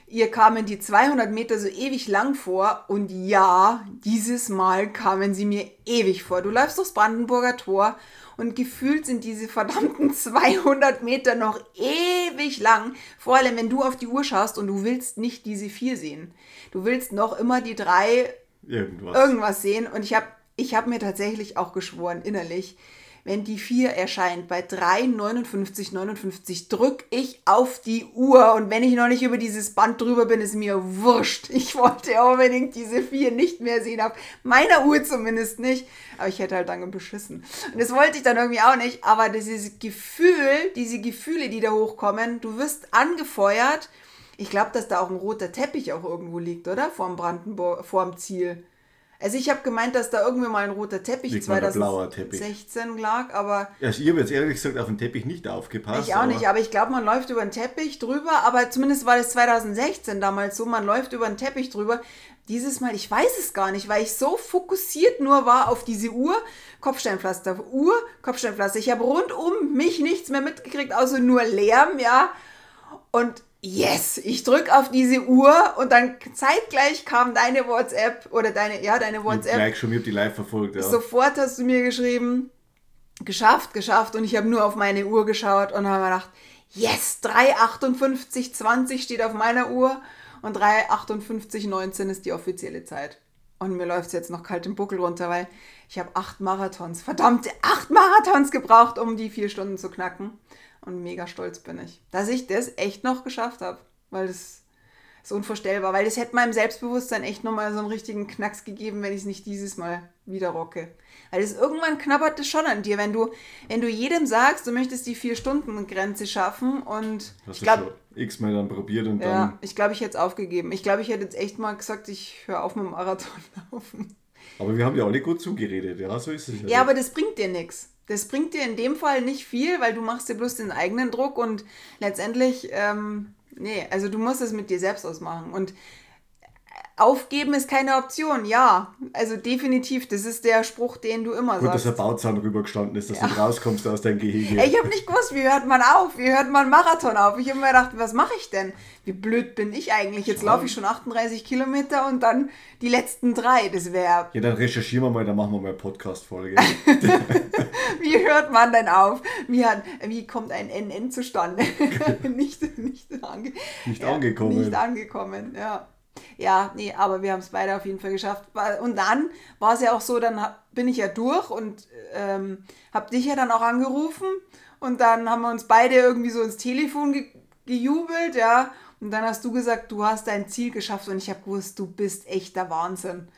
ihr kamen die 200 Meter so ewig lang vor. Und ja, dieses Mal kamen sie mir ewig vor. Du läufst durchs Brandenburger Tor und gefühlt sind diese verdammten 200 Meter noch ewig lang. Vor allem, wenn du auf die Uhr schaust und du willst nicht diese vier sehen. Du willst noch immer die drei irgendwas, irgendwas sehen. Und ich habe ich hab mir tatsächlich auch geschworen, innerlich, wenn die 4 erscheint bei 3,59,59, 59, drück ich auf die Uhr. Und wenn ich noch nicht über dieses Band drüber bin, ist mir wurscht. Ich wollte unbedingt diese 4 nicht mehr sehen, auf meiner Uhr zumindest nicht. Aber ich hätte halt dann beschissen. Und das wollte ich dann irgendwie auch nicht. Aber dieses Gefühl, diese Gefühle, die da hochkommen, du wirst angefeuert. Ich glaube, dass da auch ein roter Teppich auch irgendwo liegt, oder? Vorm Brandenburg, vorm Ziel. Also ich habe gemeint, dass da irgendwie mal ein roter Teppich Liegt 2016 lag, aber... Ja, ich habe jetzt ehrlich gesagt auf den Teppich nicht aufgepasst. Ich auch aber nicht, aber ich glaube, man läuft über den Teppich drüber, aber zumindest war das 2016 damals so, man läuft über den Teppich drüber. Dieses Mal, ich weiß es gar nicht, weil ich so fokussiert nur war auf diese Uhr, Kopfsteinpflaster, Uhr, Kopfsteinpflaster. Ich habe rundum mich nichts mehr mitgekriegt, außer nur Lärm, ja. Und yes, ich drücke auf diese Uhr und dann zeitgleich kam deine WhatsApp oder deine, ja, deine WhatsApp. Ich gleich schon, ich habe die live verfolgt, ja. Sofort hast du mir geschrieben, geschafft, geschafft und ich habe nur auf meine Uhr geschaut und habe mir gedacht, yes, 3,58,20 steht auf meiner Uhr und 3,58,19 ist die offizielle Zeit. Und mir läuft es jetzt noch kalt im Buckel runter, weil ich habe acht Marathons, verdammte acht Marathons gebraucht, um die vier Stunden zu knacken. Und mega stolz bin ich, dass ich das echt noch geschafft habe. Weil das ist unvorstellbar. Weil das hätte meinem Selbstbewusstsein echt nochmal so einen richtigen Knacks gegeben, wenn ich es nicht dieses Mal wieder rocke. Weil das irgendwann knabbert das schon an dir, wenn du, wenn du jedem sagst, du möchtest die Vier-Stunden-Grenze schaffen und Hast ich glaube x-mal dann probiert und ja, dann. Ich glaube, ich hätte es aufgegeben. Ich glaube, ich hätte jetzt echt mal gesagt, ich höre auf mit dem Marathon laufen. Aber wir haben ja alle gut zugeredet, ja, so ist es. Ja, aber das bringt dir nichts. Das bringt dir in dem Fall nicht viel, weil du machst dir bloß den eigenen Druck und letztendlich, ähm, nee, also du musst es mit dir selbst ausmachen. Und Aufgeben ist keine Option, ja. Also definitiv, das ist der Spruch, den du immer Gut, sagst. Gut, dass der Bauzahn rübergestanden ist, dass ja. du rauskommst aus deinem Gehege. Ich habe nicht gewusst, wie hört man auf? Wie hört man Marathon auf? Ich habe mir gedacht, was mache ich denn? Wie blöd bin ich eigentlich? Jetzt laufe ich schon 38 Kilometer und dann die letzten drei. Das wäre... Ja, dann recherchieren wir mal, dann machen wir mal Podcast-Folge. wie hört man denn auf? Wie, hat, wie kommt ein NN zustande? nicht, nicht, ange nicht ja, angekommen. Nicht angekommen, ja. Ja, nee, aber wir haben es beide auf jeden Fall geschafft. Und dann war es ja auch so, dann bin ich ja durch und ähm, habe dich ja dann auch angerufen und dann haben wir uns beide irgendwie so ins Telefon ge gejubelt, ja. Und dann hast du gesagt, du hast dein Ziel geschafft und ich habe gewusst, du bist echt der Wahnsinn.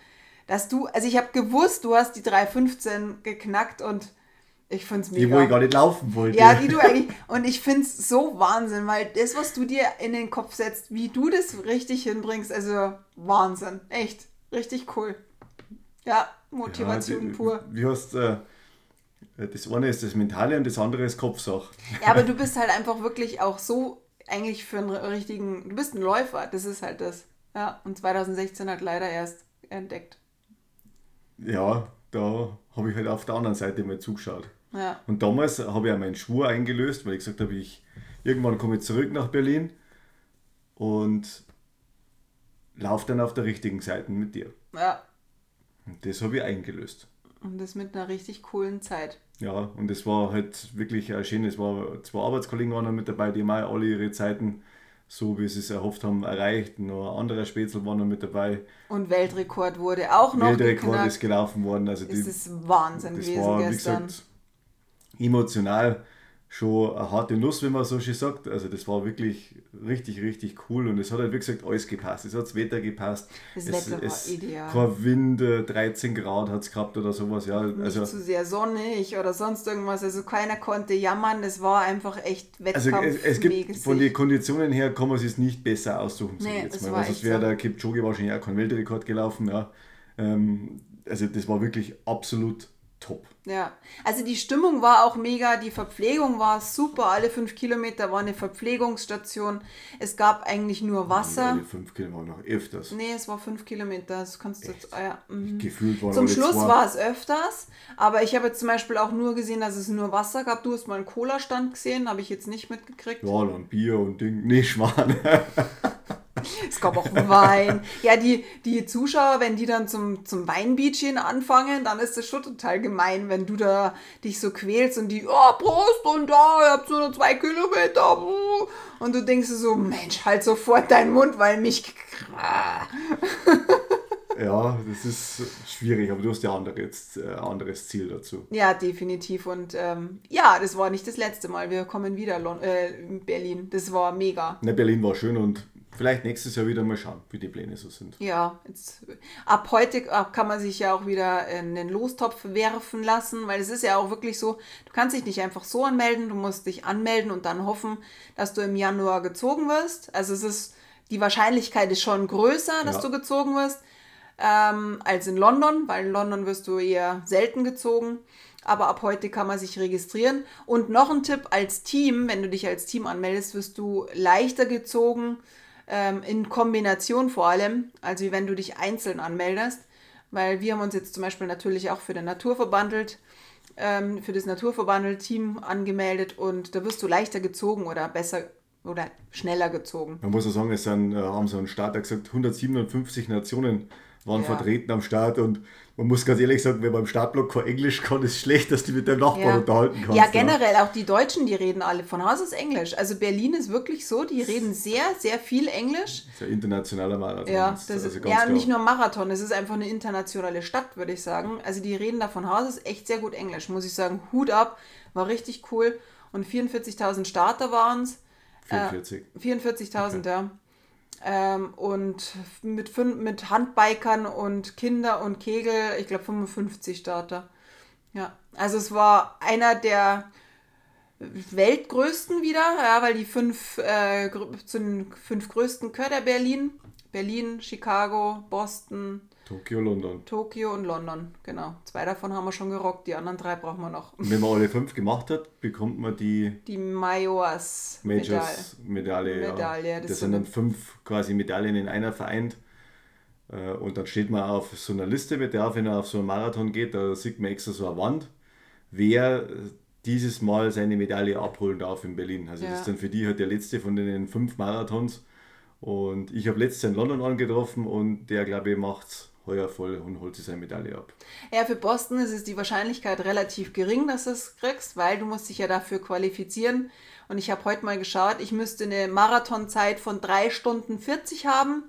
dass du, also ich habe gewusst, du hast die 3,15 geknackt und ich finde es mega. Die, wo ich gar nicht laufen wollte. Ja, die du eigentlich. Und ich finde es so Wahnsinn, weil das, was du dir in den Kopf setzt, wie du das richtig hinbringst, also Wahnsinn. Echt. Richtig cool. Ja, Motivation ja, die, pur. Wie hast äh, das eine ist das Mentale und das andere ist Kopfsache. Ja, aber du bist halt einfach wirklich auch so eigentlich für einen richtigen, du bist ein Läufer, das ist halt das. Ja, und 2016 hat leider erst entdeckt. Ja, da habe ich halt auf der anderen Seite mal zugeschaut. Ja. Und damals habe ich auch meinen Schwur eingelöst, weil ich gesagt habe, ich irgendwann komme ich zurück nach Berlin und laufe dann auf der richtigen Seite mit dir. Ja. Und das habe ich eingelöst. Und das mit einer richtig coolen Zeit. Ja, und es war halt wirklich schön. Es war zwei Arbeitskollegen waren mit dabei, die haben auch alle ihre Zeiten, so wie sie es erhofft haben, erreicht. Noch ein anderer Spätzl war noch mit dabei. Und Weltrekord wurde auch noch Weltrekord geknackt. ist gelaufen worden. Also das ist Wahnsinn das gewesen war, gestern. Gesagt, emotional schon eine harte Nuss, wenn man so schön sagt. Also das war wirklich richtig, richtig cool und es hat halt wie gesagt alles gepasst. Es hat das Wetter gepasst. Das es, Wetter es, war ideal. Kein Wind, 13 Grad hat es gehabt oder sowas. Ja, Nicht also, zu sehr sonnig oder sonst irgendwas. Also keiner konnte jammern. Es war einfach echt Wettkampf. Also es, es gibt von den Konditionen her kann man es nicht besser aussuchen. Nee, jetzt mal. Weil sonst wäre so. der Kipchoge wahrscheinlich auch kein Weltrekord gelaufen. Ja. Ähm, also das war wirklich absolut top. Ja, also die Stimmung war auch mega, die Verpflegung war super. Alle fünf Kilometer war eine Verpflegungsstation. Es gab eigentlich nur Wasser. Alle fünf Kilometer noch öfters. Nee, es war fünf Kilometer. Das kannst du jetzt, ah ja, mhm. Gefühlt war Zum Schluss zwei. war es öfters, aber ich habe jetzt zum Beispiel auch nur gesehen, dass es nur Wasser gab. Du hast mal einen Cola-Stand gesehen, habe ich jetzt nicht mitgekriegt. Ja, dann Bier und Ding. Nee, Schwan. Es gab auch Wein. Ja, die, die Zuschauer, wenn die dann zum, zum Weinbeachchen anfangen, dann ist das schon total gemein, wenn du da dich so quälst und die, oh, Prost und da, ihr habt nur noch zwei Kilometer. Und du denkst so, Mensch, halt sofort deinen Mund, weil mich. ja, das ist schwierig, aber du hast ja andere, jetzt, äh, anderes Ziel dazu. Ja, definitiv. Und ähm, ja, das war nicht das letzte Mal. Wir kommen wieder äh, in Berlin. Das war mega. Ne, Berlin war schön und Vielleicht nächstes Jahr wieder mal schauen, wie die Pläne so sind. Ja, jetzt, ab heute kann man sich ja auch wieder in den Lostopf werfen lassen, weil es ist ja auch wirklich so, du kannst dich nicht einfach so anmelden, du musst dich anmelden und dann hoffen, dass du im Januar gezogen wirst. Also es ist, die Wahrscheinlichkeit ist schon größer, dass ja. du gezogen wirst, ähm, als in London, weil in London wirst du eher selten gezogen. Aber ab heute kann man sich registrieren. Und noch ein Tipp als Team, wenn du dich als Team anmeldest, wirst du leichter gezogen ähm, in Kombination vor allem, also wenn du dich einzeln anmeldest, weil wir haben uns jetzt zum Beispiel natürlich auch für den Naturverbandelt, ähm, für das Naturverbandelt-Team angemeldet und da wirst du leichter gezogen oder besser oder schneller gezogen. Man muss ja sagen, es sind, äh, haben so einen Starter gesagt, 157 Nationen waren ja. vertreten am Start und man muss ganz ehrlich sagen, wenn man im Startblock kein Englisch kann, ist es schlecht, dass du mit deinem Nachbarn ja. unterhalten kannst. Ja, generell, ja. auch die Deutschen, die reden alle von Haus aus Englisch. Also Berlin ist wirklich so, die reden sehr, sehr viel Englisch. Das ist ein internationaler Marathon. Ja, das also ist, ja nicht nur Marathon, es ist einfach eine internationale Stadt, würde ich sagen. Also die reden da von Haus aus echt sehr gut Englisch, muss ich sagen. Hut ab, war richtig cool. Und 44.000 Starter waren es. 44. Äh, 44.000, okay. ja. Ähm, und mit, mit Handbikern und Kinder und Kegel, ich glaube 55 Starter. Ja, also es war einer der weltgrößten wieder, ja, weil die fünf, äh, zu den fünf größten gehört Berlin. Berlin, Chicago, Boston, Tokio, London. Tokio und London, genau. Zwei davon haben wir schon gerockt, die anderen drei brauchen wir noch. Und wenn man alle fünf gemacht hat, bekommt man die... Die Majors Majors Medaille. Medaille, Medaille ja. Das, das sind dann fünf quasi Medaillen in einer vereint. Äh, und dann steht man auf so einer Liste mit der, wenn er auf so einen Marathon geht, da sieht man extra so eine Wand, wer dieses Mal seine Medaille abholen darf in Berlin. Also ja. das ist dann für die halt der letzte von den fünf Marathons. Und ich habe letztes Jahr in London angetroffen und der, glaube ich, macht es heuer voll und holt sich seine Medaille ab. Ja, für Boston ist es die Wahrscheinlichkeit relativ gering, dass du es kriegst, weil du musst dich ja dafür qualifizieren. Und ich habe heute mal geschaut, ich müsste eine Marathonzeit von 3 Stunden 40 haben.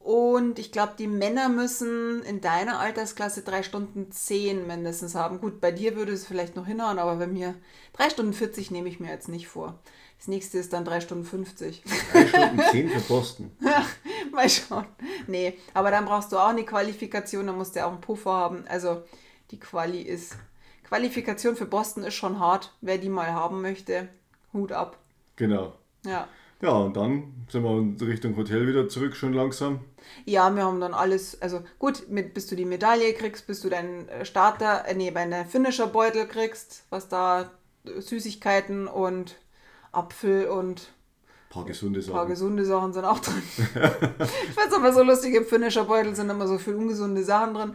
Und ich glaube, die Männer müssen in deiner Altersklasse drei Stunden zehn mindestens haben. Gut, bei dir würde es vielleicht noch hinhauen, aber bei mir drei Stunden 40 nehme ich mir jetzt nicht vor. Das nächste ist dann drei Stunden 50. Drei Stunden zehn für Boston. Mal schauen. Nee, aber dann brauchst du auch eine Qualifikation, dann musst du ja auch einen Puffer haben. Also die Quali ist. Qualifikation für Boston ist schon hart. Wer die mal haben möchte, Hut ab. Genau. Ja. Ja, und dann sind wir in Richtung Hotel wieder zurück, schon langsam. Ja, wir haben dann alles, also gut, mit, bis du die Medaille kriegst, bis du deinen äh, Starter, äh, nee, deinen Finisher-Beutel kriegst, was da äh, Süßigkeiten und Apfel und ein paar gesunde Sachen. Ein paar gesunde Sachen sind auch drin. ich finde es aber so lustig, im Finisher-Beutel sind immer so viele ungesunde Sachen drin.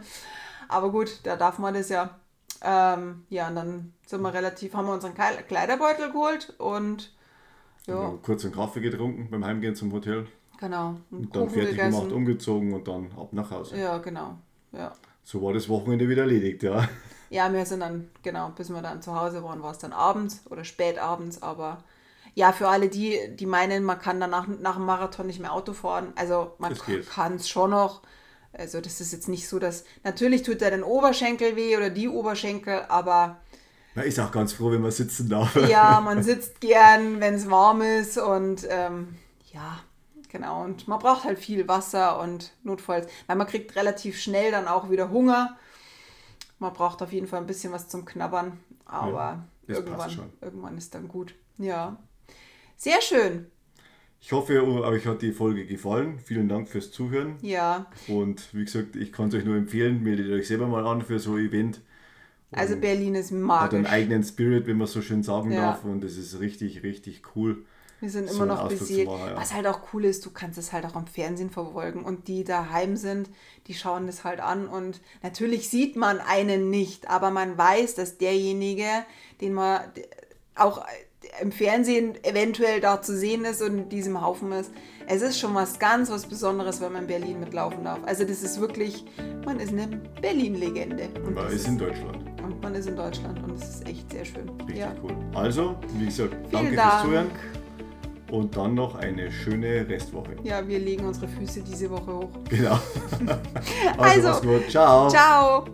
Aber gut, da darf man das ja. Ähm, ja, und dann sind wir relativ, haben wir unseren Kleiderbeutel geholt und ja. kurz einen Kaffee getrunken beim Heimgehen zum Hotel. Genau. Und, und dann fertig gegessen. gemacht, umgezogen und dann ab nach Hause. Ja, genau. Ja. So war das Wochenende wieder erledigt, ja. Ja, wir sind dann, genau, bis wir dann zu Hause waren, war es dann abends oder spät abends, aber ja, für alle die, die meinen, man kann danach nach dem Marathon nicht mehr Auto fahren, also man kann es schon noch. Also das ist jetzt nicht so, dass natürlich tut der den Oberschenkel weh oder die Oberschenkel, aber man ist auch ganz froh, wenn man sitzen darf. Ja, man sitzt gern, wenn es warm ist und ähm, ja, genau. Und man braucht halt viel Wasser und notfalls, weil man kriegt relativ schnell dann auch wieder Hunger. Man braucht auf jeden Fall ein bisschen was zum Knabbern, aber ja, irgendwann, irgendwann ist dann gut. Ja, sehr schön. Ich hoffe, euch hat die Folge gefallen. Vielen Dank fürs Zuhören. Ja. Und wie gesagt, ich kann es euch nur empfehlen, meldet euch selber mal an für so ein Event. Also Berlin ist magisch. Hat einen eigenen Spirit, wenn man so schön sagen ja. darf. Und das ist richtig, richtig cool. Wir sind immer noch besiegt. Ja. Was halt auch cool ist, du kannst es halt auch am Fernsehen verfolgen. Und die daheim sind, die schauen das halt an. Und natürlich sieht man einen nicht, aber man weiß, dass derjenige, den man auch im Fernsehen eventuell da zu sehen ist und in diesem Haufen ist. Es ist schon was ganz was Besonderes, wenn man in Berlin mitlaufen darf. Also das ist wirklich, man ist eine Berlin-Legende. Man ist in Deutschland. Und man ist in Deutschland und es ist echt sehr schön. Richtig ja. cool. Also, wie gesagt, danke Dank. fürs Zuhören. Und dann noch eine schöne Restwoche. Ja, wir legen unsere Füße diese Woche hoch. Genau. also, also gut. Ciao. Ciao.